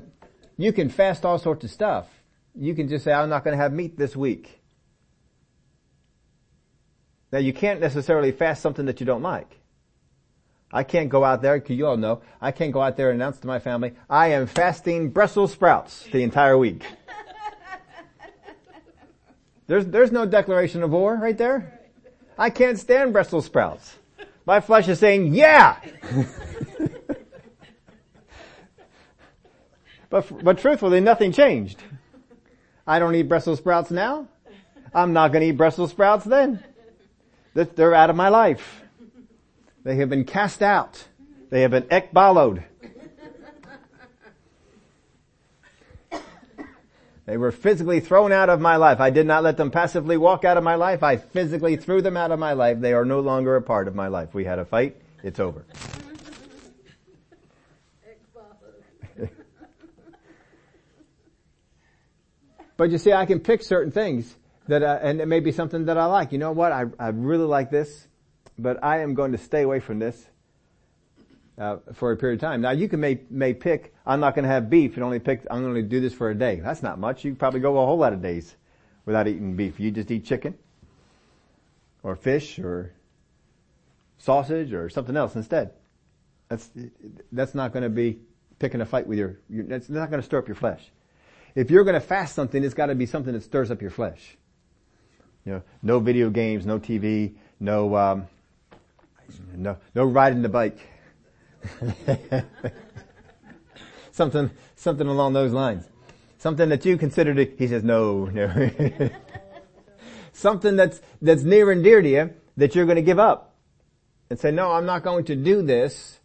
you can fast all sorts of stuff. You can just say, I'm not going to have meat this week. Now you can't necessarily fast something that you don't like. I can't go out there, cause you all know, I can't go out there and announce to my family, I am fasting Brussels sprouts the entire week. There's, there's no declaration of war right there. I can't stand Brussels sprouts. My flesh is saying, yeah! But, but truthfully, nothing changed. I don't eat Brussels sprouts now. I'm not going to eat Brussels sprouts then. They're out of my life. They have been cast out. They have been ekbaloed. They were physically thrown out of my life. I did not let them passively walk out of my life. I physically threw them out of my life. They are no longer a part of my life. We had a fight. It's over. But you see, I can pick certain things that, uh, and it may be something that I like. You know what? I, I really like this, but I am going to stay away from this uh, for a period of time. Now you can may may pick. I'm not going to have beef, and only pick. I'm going to do this for a day. That's not much. You probably go a whole lot of days without eating beef. You just eat chicken, or fish, or sausage, or something else instead. That's that's not going to be picking a fight with your. your that's not going to stir up your flesh if you're going to fast something, it's got to be something that stirs up your flesh. You know, no video games, no TV, no um, no no riding the bike. something something along those lines. Something that you consider to, he says no, no. something that's that's near and dear to you that you're going to give up and say, no, I'm not going to do this.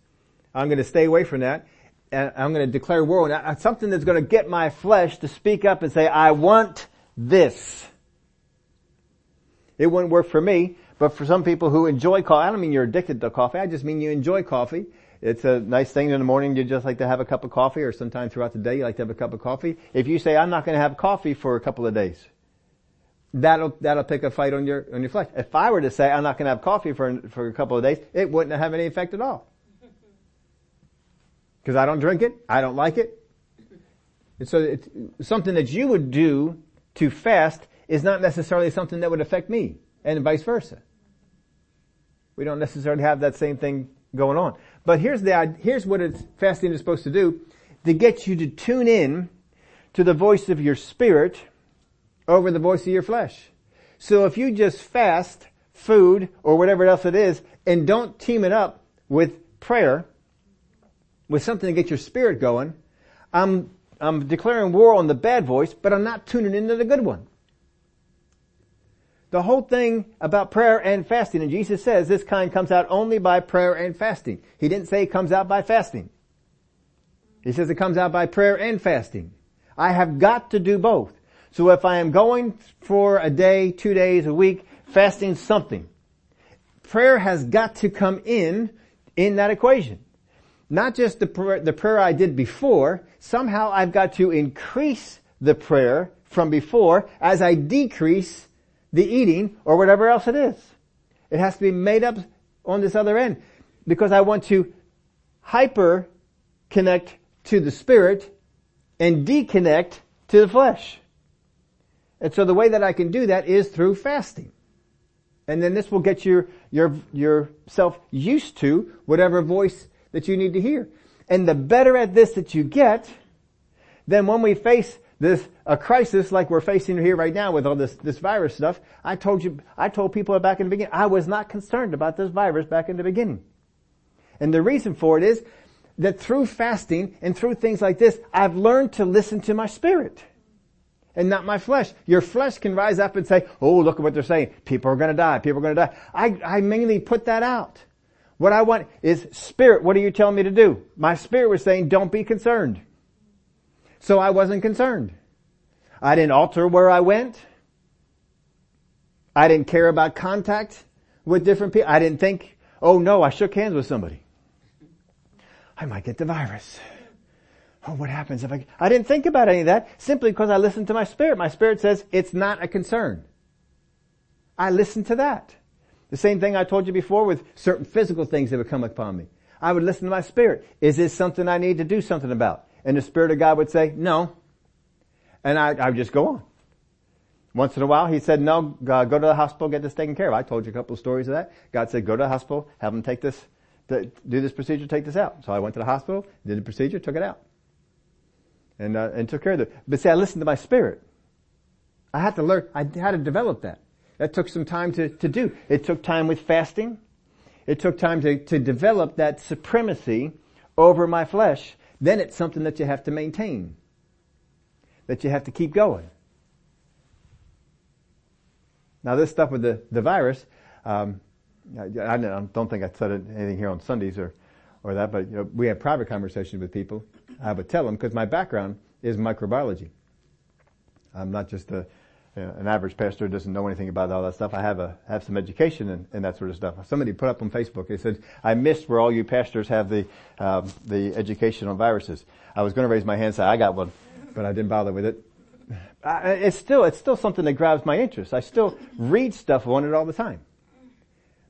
I'm going to stay away from that. and I'm going to declare war on uh, something that's going to get my flesh to speak up and say, I want this. It wouldn't work for me, but for some people who enjoy coffee, I don't mean you're addicted to coffee, I just mean you enjoy coffee. It's a nice thing in the morning you just like to have a cup of coffee or sometime throughout the day you like to have a cup of coffee. If you say, I'm not going to have coffee for a couple of days, that'll, that'll pick a fight on your, on your flesh. If I were to say, I'm not going to have coffee for, for a couple of days, it wouldn't have any effect at all. Because I don't drink it, I don't like it. And so it's something that you would do to fast is not necessarily something that would affect me, and vice versa. We don't necessarily have that same thing going on. But here's the, here's what it's, fasting is supposed to do, to get you to tune in to the voice of your spirit over the voice of your flesh. So if you just fast food or whatever else it is and don't team it up with prayer, with something to get your spirit going, I'm, I'm declaring war on the bad voice, but I'm not tuning into the good one. The whole thing about prayer and fasting, and Jesus says this kind comes out only by prayer and fasting. He didn't say it comes out by fasting. He says it comes out by prayer and fasting. I have got to do both. So if I am going for a day, two days, a week, fasting something, prayer has got to come in, in that equation. Not just the prayer, the prayer I did before, somehow I've got to increase the prayer from before as I decrease the eating or whatever else it is. It has to be made up on this other end because I want to hyper connect to the spirit and deconnect to the flesh. And so the way that I can do that is through fasting. And then this will get your, your, yourself used to whatever voice that you need to hear. And the better at this that you get, then when we face this a crisis like we're facing here right now with all this this virus stuff. I told you, I told people back in the beginning, I was not concerned about this virus back in the beginning. And the reason for it is that through fasting and through things like this, I've learned to listen to my spirit and not my flesh. Your flesh can rise up and say, oh, look at what they're saying. People are going to die. People are going to die. I, I mainly put that out. What I want is spirit. What are you telling me to do? My spirit was saying, don't be concerned. So I wasn't concerned. I didn't alter where I went. I didn't care about contact with different people. I didn't think, oh no, I shook hands with somebody. I might get the virus. Oh, what happens if I, I didn't think about any of that simply because I listened to my spirit. My spirit says it's not a concern. I listened to that. The same thing I told you before with certain physical things that would come upon me. I would listen to my spirit. Is this something I need to do something about? And the Spirit of God would say, no. And I, I would just go on. Once in a while, he said, no, go to the hospital, get this taken care of. I told you a couple of stories of that. God said, go to the hospital, have them take this, do this procedure, take this out. So I went to the hospital, did the procedure, took it out. And, uh, and took care of it. But see, I listened to my spirit. I had to learn, I had to develop that. That took some time to, to do. It took time with fasting. It took time to, to develop that supremacy over my flesh then it's something that you have to maintain. That you have to keep going. Now this stuff with the, the virus, um, I, I, don't think I said anything here on Sundays or, or that, but you know, we have private conversations with people. I would tell them because my background is microbiology. I'm not just a, an average pastor who doesn't know anything about all that stuff. I have a have some education and, and that sort of stuff. Somebody put up on Facebook. They said, "I missed where all you pastors have the um, the education on viruses." I was going to raise my hand and say I got one, but I didn't bother with it. I, it's still it's still something that grabs my interest. I still read stuff on it all the time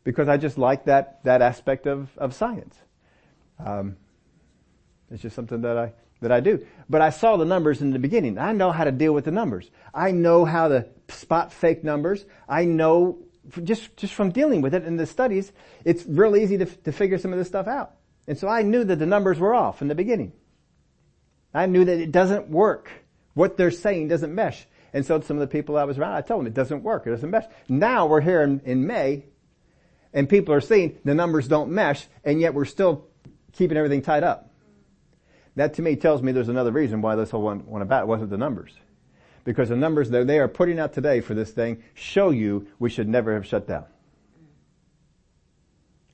because I just like that that aspect of of science. Um, it's just something that I that I do. But I saw the numbers in the beginning. I know how to deal with the numbers. I know how to spot fake numbers. I know just, just from dealing with it in the studies, it's real easy to, to figure some of this stuff out. And so I knew that the numbers were off in the beginning. I knew that it doesn't work. What they're saying doesn't mesh. And so some of the people I was around, I told them it doesn't work. It doesn't mesh. Now we're here in, in May and people are seeing the numbers don't mesh and yet we're still keeping everything tied up. That to me tells me there's another reason why this whole one went about. It wasn't the numbers. Because the numbers that they are putting out today for this thing show you we should never have shut down.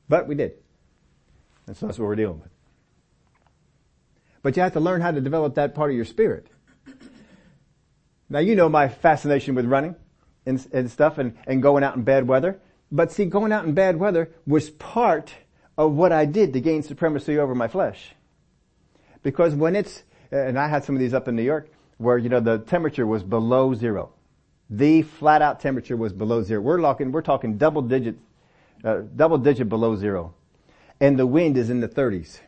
But we did. And so that's what we're dealing with. But you have to learn how to develop that part of your spirit. Now you know my fascination with running and, and stuff and, and going out in bad weather. But see, going out in bad weather was part of what I did to gain supremacy over my flesh. Because when it's, and I had some of these up in New York, where, you know, the temperature was below zero. The flat out temperature was below zero. We're talking, we're talking double digit, uh, double digit below zero. And the wind is in the 30s.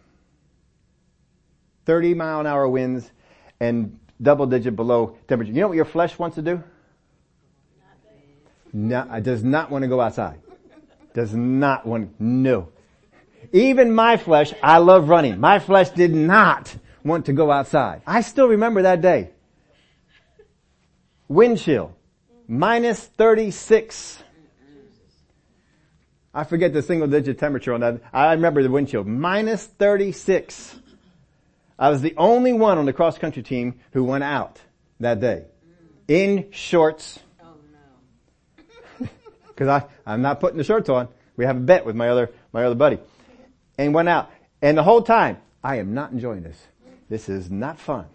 30 mile an hour winds and double digit below temperature. You know what your flesh wants to do? No, does not want to go outside. Does not want, no. Even my flesh, I love running. My flesh did not want to go outside. I still remember that day. Wind chill. Minus 36. I forget the single digit temperature on that. I remember the wind chill. Minus 36. I was the only one on the cross country team who went out that day. In shorts oh, because I, I'm not putting the shirts on. We have a bet with my other, my other buddy. And went out. And the whole time, I am not enjoying this. This is not fun.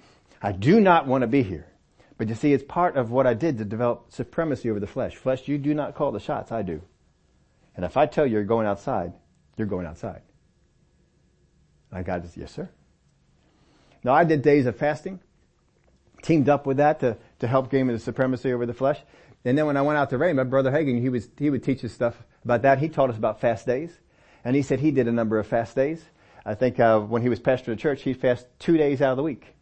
I do not want to be here. But you see, it's part of what I did to develop supremacy over the flesh. Flesh, you do not call the shots, I do. And if I tell you you're going outside, you're going outside. I got this, yes sir. Now I did days of fasting, teamed up with that to, to help gain the supremacy over the flesh. And then when I went out to Rhema brother Hagin, he was, he would teach us stuff about that. He taught us about fast days. And he said he did a number of fast days. I think, uh, when he was pastor of the church, he'd fast two days out of the week.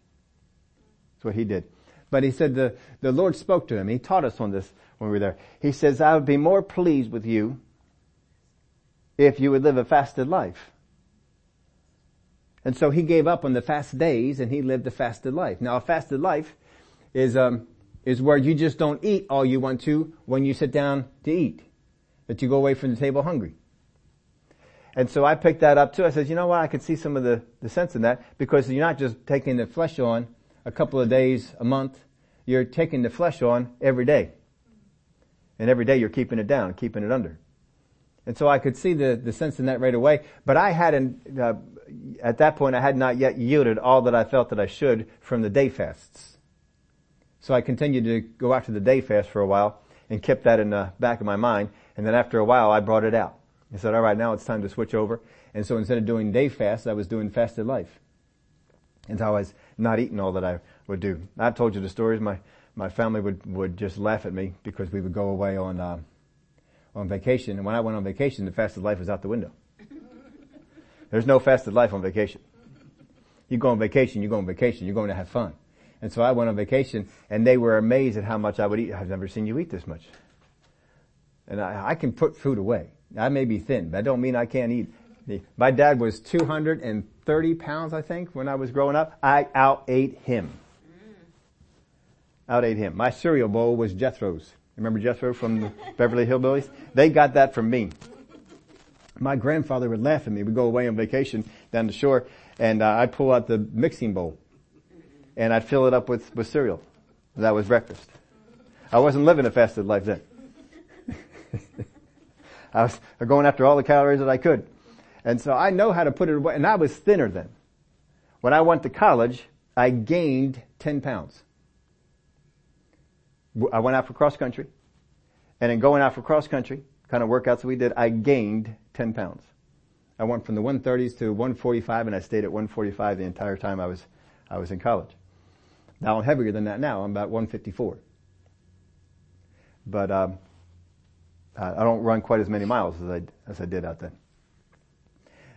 That's what he did. But he said the, the Lord spoke to him. He taught us on this when we were there. He says, I would be more pleased with you if you would live a fasted life. And so he gave up on the fast days and he lived a fasted life. Now a fasted life is, um, is where you just don't eat all you want to when you sit down to eat. That you go away from the table hungry. And so I picked that up too. I said, you know what? I could see some of the, the sense in that because you're not just taking the flesh on a couple of days a month. You're taking the flesh on every day. And every day you're keeping it down, keeping it under. And so I could see the, the sense in that right away. But I hadn't, uh, at that point I had not yet yielded all that I felt that I should from the day fasts. So I continued to go after the day fast for a while and kept that in the back of my mind. And then after a while, I brought it out. I said, all right, now it's time to switch over. And so instead of doing day fasts, I was doing fasted life. And so I was not eating all that I would do. I've told you the stories. My, my family would, would just laugh at me because we would go away on, uh, on vacation. And when I went on vacation, the fasted life was out the window. There's no fasted life on vacation. You go on vacation, you go on vacation, you're going to have fun. And so I went on vacation and they were amazed at how much I would eat. I've never seen you eat this much. And I, I can put food away. I may be thin, but I don't mean I can't eat. My dad was 230 pounds, I think, when I was growing up. I out ate him. Mm. Out ate him. My cereal bowl was Jethro's. Remember Jethro from the Beverly Hillbillies? They got that from me. My grandfather would laugh at me. We'd go away on vacation down the shore and uh, I'd pull out the mixing bowl and I'd fill it up with, with cereal. That was breakfast. I wasn't living a fasted life then. I was going after all the calories that I could. And so I know how to put it away. And I was thinner then. When I went to college, I gained 10 pounds. I went out for cross country. And in going out for cross country, kind of workouts we did, I gained 10 pounds. I went from the 130s to 145 and I stayed at 145 the entire time I was, I was in college. Now I'm heavier than that now. I'm about 154. But um, I don't run quite as many miles as I as I did out then.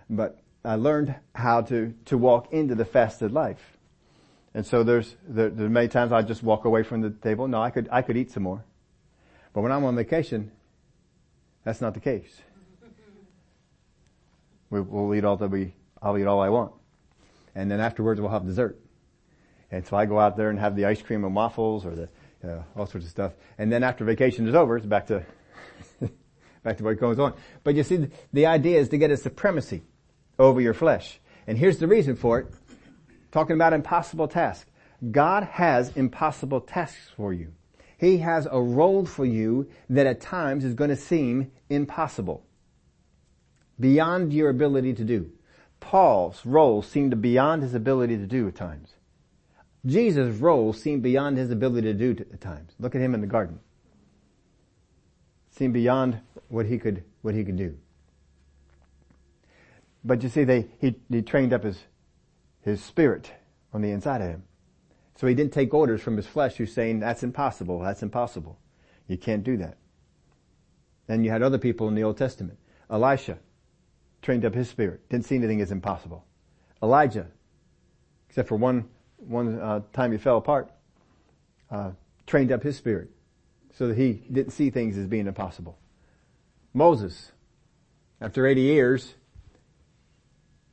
But I learned how to to walk into the fasted life. And so there's there, there many times I just walk away from the table. No, I could I could eat some more. But when I'm on vacation, that's not the case. We, will eat all that we I'll eat all I want, and then afterwards we'll have dessert. And so I go out there and have the ice cream and waffles or the, uh, all sorts of stuff. And then after vacation is over, it's back to, back to what goes on. But you see, the idea is to get a supremacy over your flesh. And here's the reason for it. Talking about impossible tasks. God has impossible tasks for you. He has a role for you that at times is going to seem impossible. Beyond your ability to do. Paul's role seemed beyond his ability to do at times. Jesus' role seemed beyond his ability to do at times. Look at him in the garden. Seemed beyond what he could, what he could do. But you see, they, he, he trained up his, his spirit on the inside of him. So he didn't take orders from his flesh who's saying, that's impossible, that's impossible. You can't do that. Then you had other people in the Old Testament. Elisha trained up his spirit. Didn't see anything as impossible. Elijah, except for one, one uh, time he fell apart, uh, trained up his spirit so that he didn't see things as being impossible. Moses, after 80 years,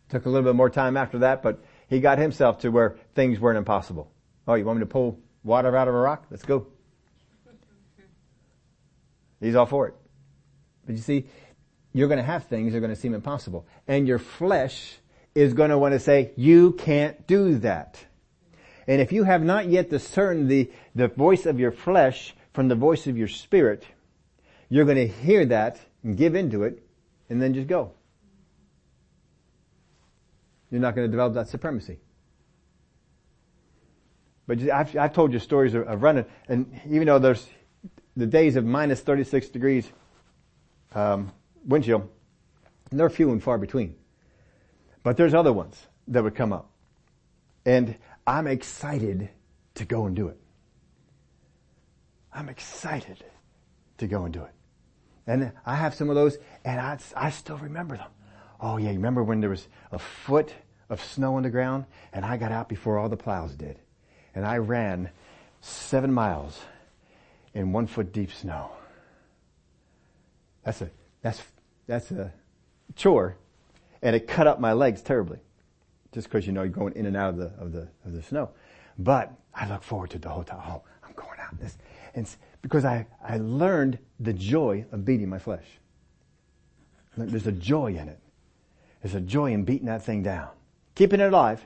took a little bit more time after that, but he got himself to where things weren't impossible. Oh, you want me to pull water out of a rock? Let's go. He's all for it. But you see, you're going to have things that are going to seem impossible. And your flesh is going to want to say, you can't do that. And if you have not yet discerned the, the voice of your flesh from the voice of your spirit, you're going to hear that and give into it and then just go. You're not going to develop that supremacy. But I've, I've told you stories of, of, running, and even though there's the days of minus 36 degrees um, wind chill, they're few and far between. But there's other ones that would come up. And I'm excited to go and do it. I'm excited to go and do it. And I have some of those, and I, I still remember them. Oh yeah, you remember when there was a foot of snow on the ground, and I got out before all the plows did and I ran seven miles in one foot deep snow. That's a, that's, that's a chore. And it cut up my legs terribly. Just cause you know you're going in and out of the, of the, of the snow. But I look forward to the time. Oh, I'm going out this. And because I, I learned the joy of beating my flesh. There's a joy in it. There's a joy in beating that thing down. Keeping it alive,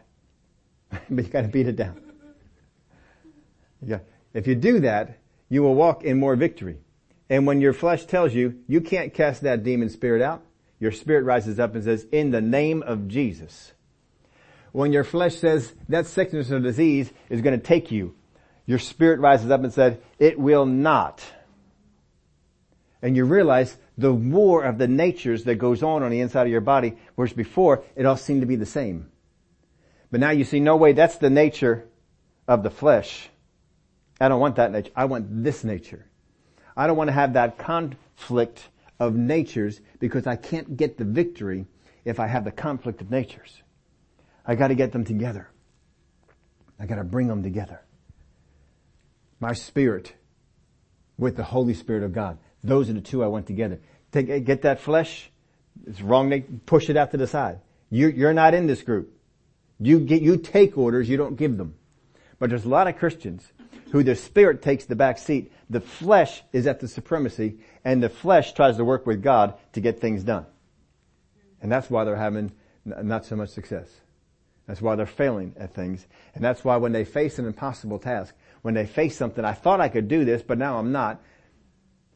but you gotta beat it down. Yeah. If you do that, you will walk in more victory. And when your flesh tells you, you can't cast that demon spirit out, your spirit rises up and says, in the name of Jesus. When your flesh says that sickness or disease is going to take you, your spirit rises up and says, it will not. And you realize the war of the natures that goes on on the inside of your body, whereas before it all seemed to be the same. But now you see, no way, that's the nature of the flesh. I don't want that nature. I want this nature. I don't want to have that conflict of natures because I can't get the victory if I have the conflict of natures. I gotta get them together. I gotta bring them together. My spirit with the Holy Spirit of God. Those are the two I want together. Take, get that flesh. It's wrong. Push it out to the side. You, you're not in this group. You get, you take orders, you don't give them. But there's a lot of Christians who the spirit takes the back seat. The flesh is at the supremacy and the flesh tries to work with God to get things done. And that's why they're having not so much success. That's why they're failing at things. And that's why when they face an impossible task, when they face something, I thought I could do this, but now I'm not,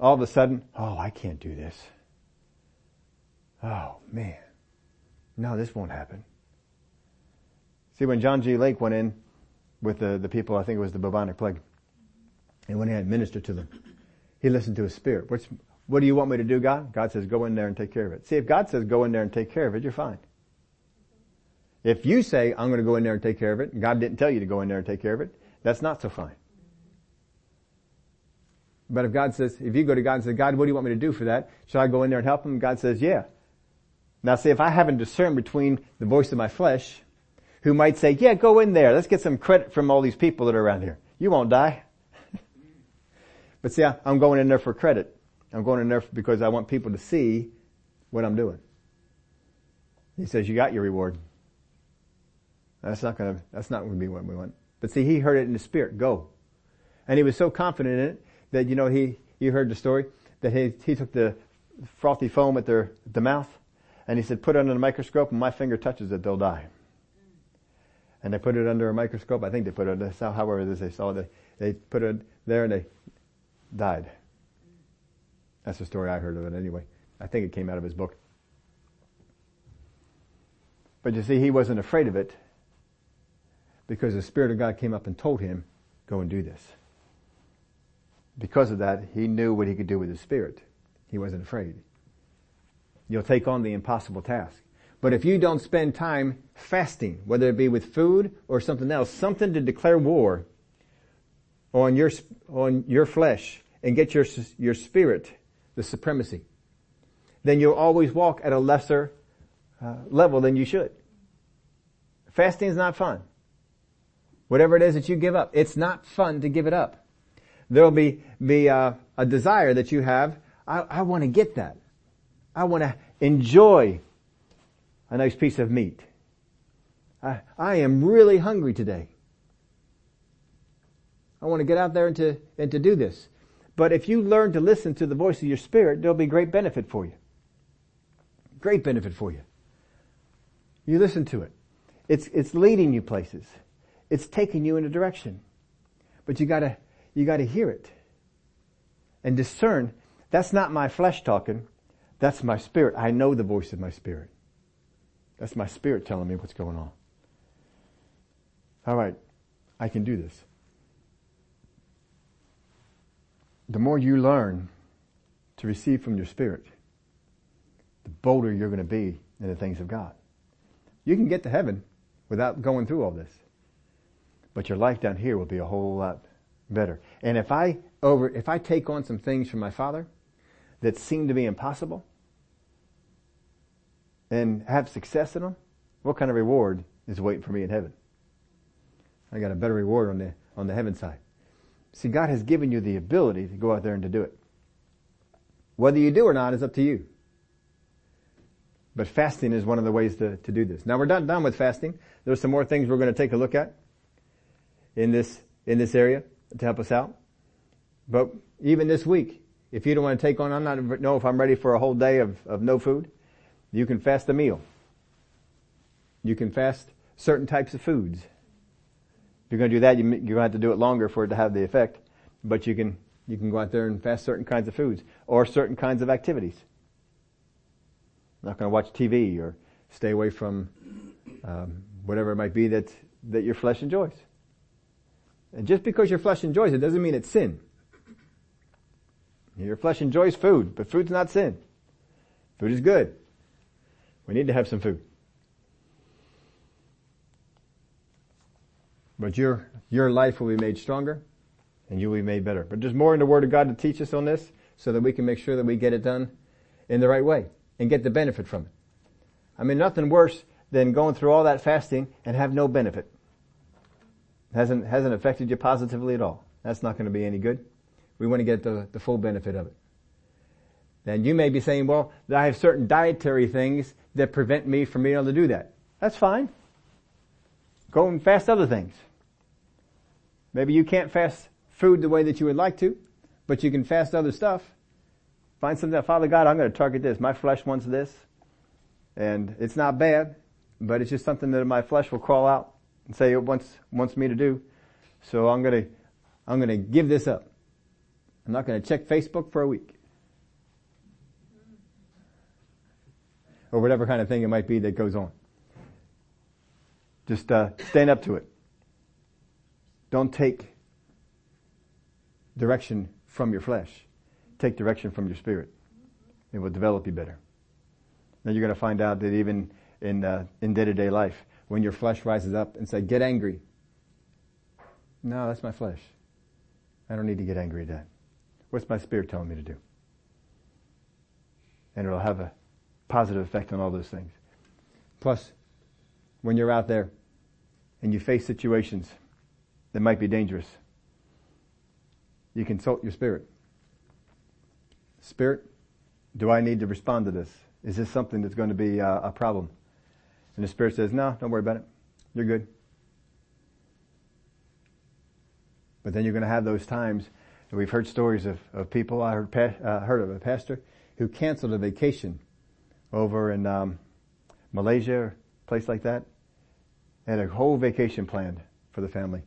all of a sudden, oh, I can't do this. Oh, man. No, this won't happen. See, when John G. Lake went in with the, the people, I think it was the bubonic plague, and when he had ministered to them, he listened to his spirit. What's, what do you want me to do, God? God says, go in there and take care of it. See, if God says go in there and take care of it, you're fine. If you say, I'm going to go in there and take care of it, God didn't tell you to go in there and take care of it, that's not so fine. But if God says, if you go to God and say, God, what do you want me to do for that? Shall I go in there and help him? God says, yeah. Now see, if I haven't discerned between the voice of my flesh, who might say, yeah, go in there. Let's get some credit from all these people that are around here. You won't die. But see, I'm going in there for credit. I'm going in there because I want people to see what I'm doing. He says, you got your reward. That's not gonna, that's not gonna be what we want. But see, he heard it in the spirit, go. And he was so confident in it that, you know, he, you heard the story, that he, he took the frothy foam at their, the mouth, and he said, put it under the microscope and my finger touches it, they'll die. And they put it under a microscope. I think they put it, however it is they saw it, they put it there and they died. That's the story I heard of it anyway. I think it came out of his book. But you see, he wasn't afraid of it because the Spirit of God came up and told him, go and do this. Because of that, he knew what he could do with his Spirit. He wasn't afraid. You'll take on the impossible task. But if you don't spend time fasting, whether it be with food or something else, something to declare war on your, on your flesh and get your, your spirit the supremacy, then you'll always walk at a lesser uh, level than you should. Fasting is not fun. Whatever it is that you give up, it's not fun to give it up. There'll be, be uh, a desire that you have. I, I want to get that. I want to enjoy a nice piece of meat. I, I am really hungry today. I want to get out there and to, and to do this. But if you learn to listen to the voice of your spirit, there'll be great benefit for you. Great benefit for you. You listen to it. It's, it's leading you places. It's taking you in a direction. But you gotta, you gotta hear it. And discern, that's not my flesh talking, that's my spirit. I know the voice of my spirit. That's my spirit telling me what's going on. Alright, I can do this. The more you learn to receive from your spirit, the bolder you're going to be in the things of God. You can get to heaven without going through all this. But your life down here will be a whole lot better. And if I over, if I take on some things from my father that seem to be impossible and have success in them, what kind of reward is waiting for me in heaven? I got a better reward on the, on the heaven side. See, God has given you the ability to go out there and to do it. Whether you do or not is up to you. But fasting is one of the ways to, to do this. Now we're not done with fasting. There's some more things we're going to take a look at in this, in this area to help us out. But even this week, if you don't want to take on, I'm not know if I'm ready for a whole day of, of no food, you can fast a meal. You can fast certain types of foods. If you're going to do that, you, are going to have to do it longer for it to have the effect. But you can, you can go out there and fast certain kinds of foods or certain kinds of activities. not going to watch TV or stay away from um, whatever it might be that, that your flesh enjoys. And just because your flesh enjoys it doesn't mean it's sin. Your flesh enjoys food, but food's not sin. Food is good. We need to have some food. But your, your life will be made stronger and you will be made better. But there's more in the Word of God to teach us on this so that we can make sure that we get it done in the right way and get the benefit from it. I mean, nothing worse than going through all that fasting and have no benefit. Hasn't, hasn't affected you positively at all. That's not going to be any good. We want to get the, the full benefit of it. Then you may be saying, well, I have certain dietary things that prevent me from being able to do that. That's fine. Go and fast other things. Maybe you can't fast food the way that you would like to, but you can fast other stuff. Find something that, Father God, I'm going to target this. My flesh wants this. And it's not bad, but it's just something that my flesh will crawl out and say it wants, wants me to do. So I'm going to, I'm going to give this up. I'm not going to check Facebook for a week. Or whatever kind of thing it might be that goes on. Just uh, stand up to it. Don't take direction from your flesh. Take direction from your spirit. It will develop you better. Then you're going to find out that even in, uh, in day-to-day life, when your flesh rises up and say, get angry. No, that's my flesh. I don't need to get angry at that. What's my spirit telling me to do? And it'll have a positive effect on all those things. Plus, when you're out there and you face situations that might be dangerous, you consult your spirit. Spirit, do I need to respond to this? Is this something that's going to be uh, a problem? And the spirit says, no, don't worry about it. You're good. But then you're going to have those times, and we've heard stories of, of people, I heard, uh, heard of a pastor who canceled a vacation over in um, Malaysia or a place like that. Had a whole vacation planned for the family.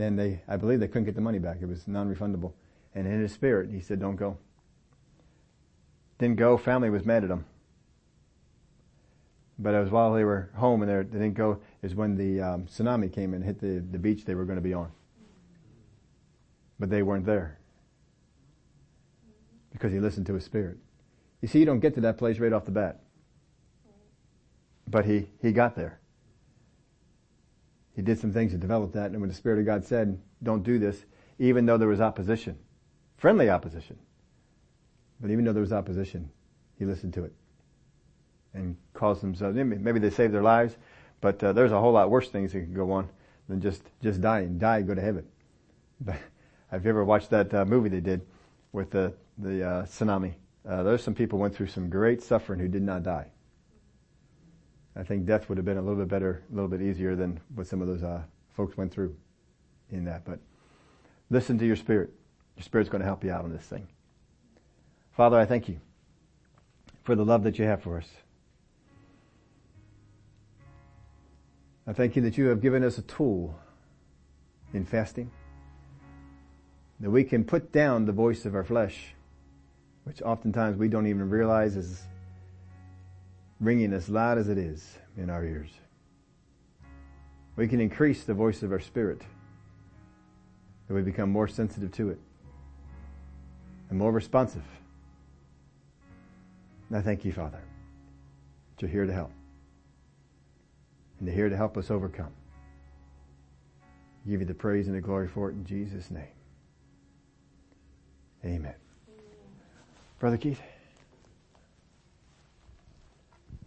Then they, I believe they couldn't get the money back. It was non-refundable. And in his spirit, he said, don't go. Didn't go. Family was mad at him. But it was while they were home and they didn't go, is when the um, tsunami came and hit the, the beach they were going to be on. But they weren't there. Because he listened to his spirit. You see, you don't get to that place right off the bat. But he, he got there. He did some things to develop that, and when the Spirit of God said, don't do this, even though there was opposition, friendly opposition, but even though there was opposition, he listened to it and caused themselves. Maybe they saved their lives, but uh, there's a whole lot worse things that can go on than just just dying. Die, and go to heaven. But have you ever watched that uh, movie they did with the the uh, tsunami? Uh, there's some people went through some great suffering who did not die. I think death would have been a little bit better, a little bit easier than what some of those uh, folks went through in that. But listen to your spirit. Your spirit's going to help you out on this thing. Father, I thank you for the love that you have for us. I thank you that you have given us a tool in fasting that we can put down the voice of our flesh, which oftentimes we don't even realize is ringing as loud as it is in our ears. We can increase the voice of our spirit that we become more sensitive to it and more responsive and I thank you, Father, that you're here to help. And you're here to help us overcome. give you the praise and the glory for it in Jesus' name. Amen. Brother Keith.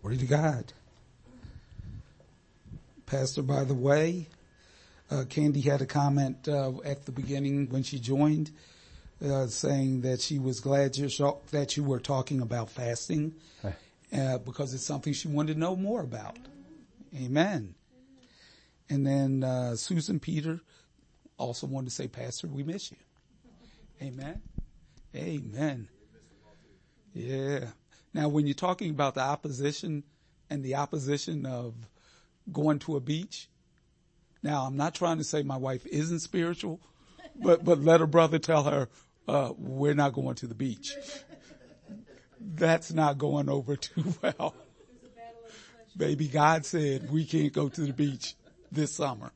Glory to God. Pastor, by the way, uh, Candy had a comment uh, at the beginning when she joined uh, saying that she was glad you that you were talking about fasting uh, because it's something she wanted to know more about. Amen. And then uh, Susan Peter also wanted to say, Pastor, we miss you. Amen. Amen. Yeah. Now, when you're talking about the opposition and the opposition of going to a beach, now I'm not trying to say my wife isn't spiritual, but but let her brother tell her uh, we're not going to the beach. That's not going over too well. Baby, God said we can't go to the beach this summer.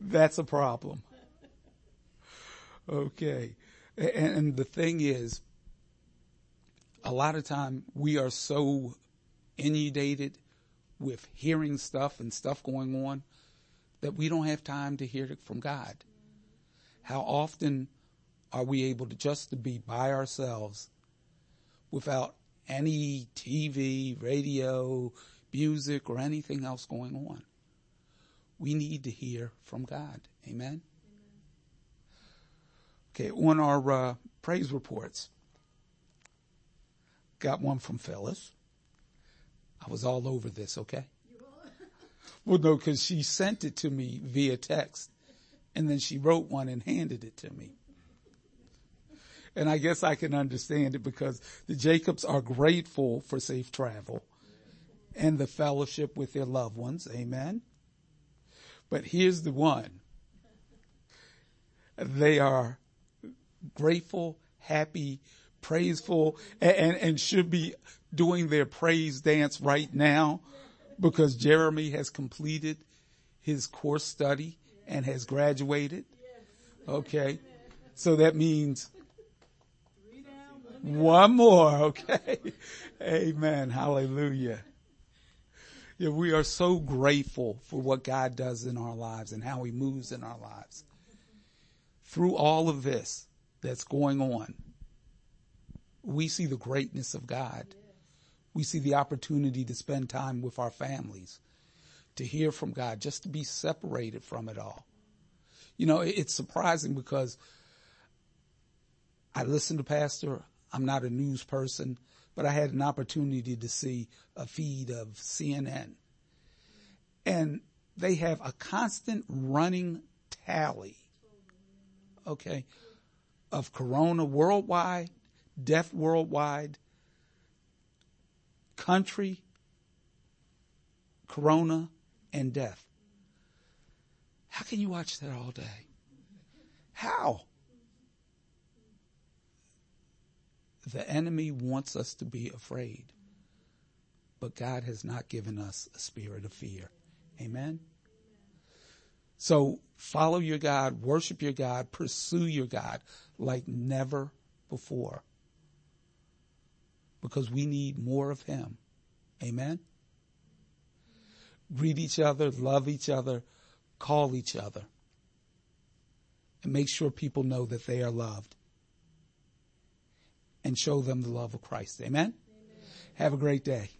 That's a problem. Okay. And, and the thing is, a lot of time we are so inundated with hearing stuff and stuff going on that we don't have time to hear it from God. How often are we able to just to be by ourselves without any TV, radio, music, or anything else going on? We need to hear from God. Amen. Okay, on our uh, praise reports, got one from Phyllis. I was all over this, okay? well, no, because she sent it to me via text, and then she wrote one and handed it to me. And I guess I can understand it because the Jacobs are grateful for safe travel and the fellowship with their loved ones. Amen. But here's the one. They are grateful, happy, praiseful, and, and, and should be doing their praise dance right now because Jeremy has completed his course study and has graduated. Okay. So that means one more, okay? Amen. Hallelujah. Yeah, we are so grateful for what God does in our lives and how he moves in our lives. Through all of this that's going on, we see the greatness of God. We see the opportunity to spend time with our families, to hear from God, just to be separated from it all. You know, it's surprising because I listen to Pastor, I'm not a news person, but I had an opportunity to see a feed of CNN. And they have a constant running tally, okay, of corona worldwide, death worldwide, country, corona, and death. How can you watch that all day? How? the enemy wants us to be afraid. but God has not given us a spirit of fear. Amen. So follow your God, worship your God, pursue your God like never before. Because we need more of Him. Amen. Greet each other, love each other, call each other, and make sure people know that they are loved and show them the love of Christ. Amen. Amen. Have a great day.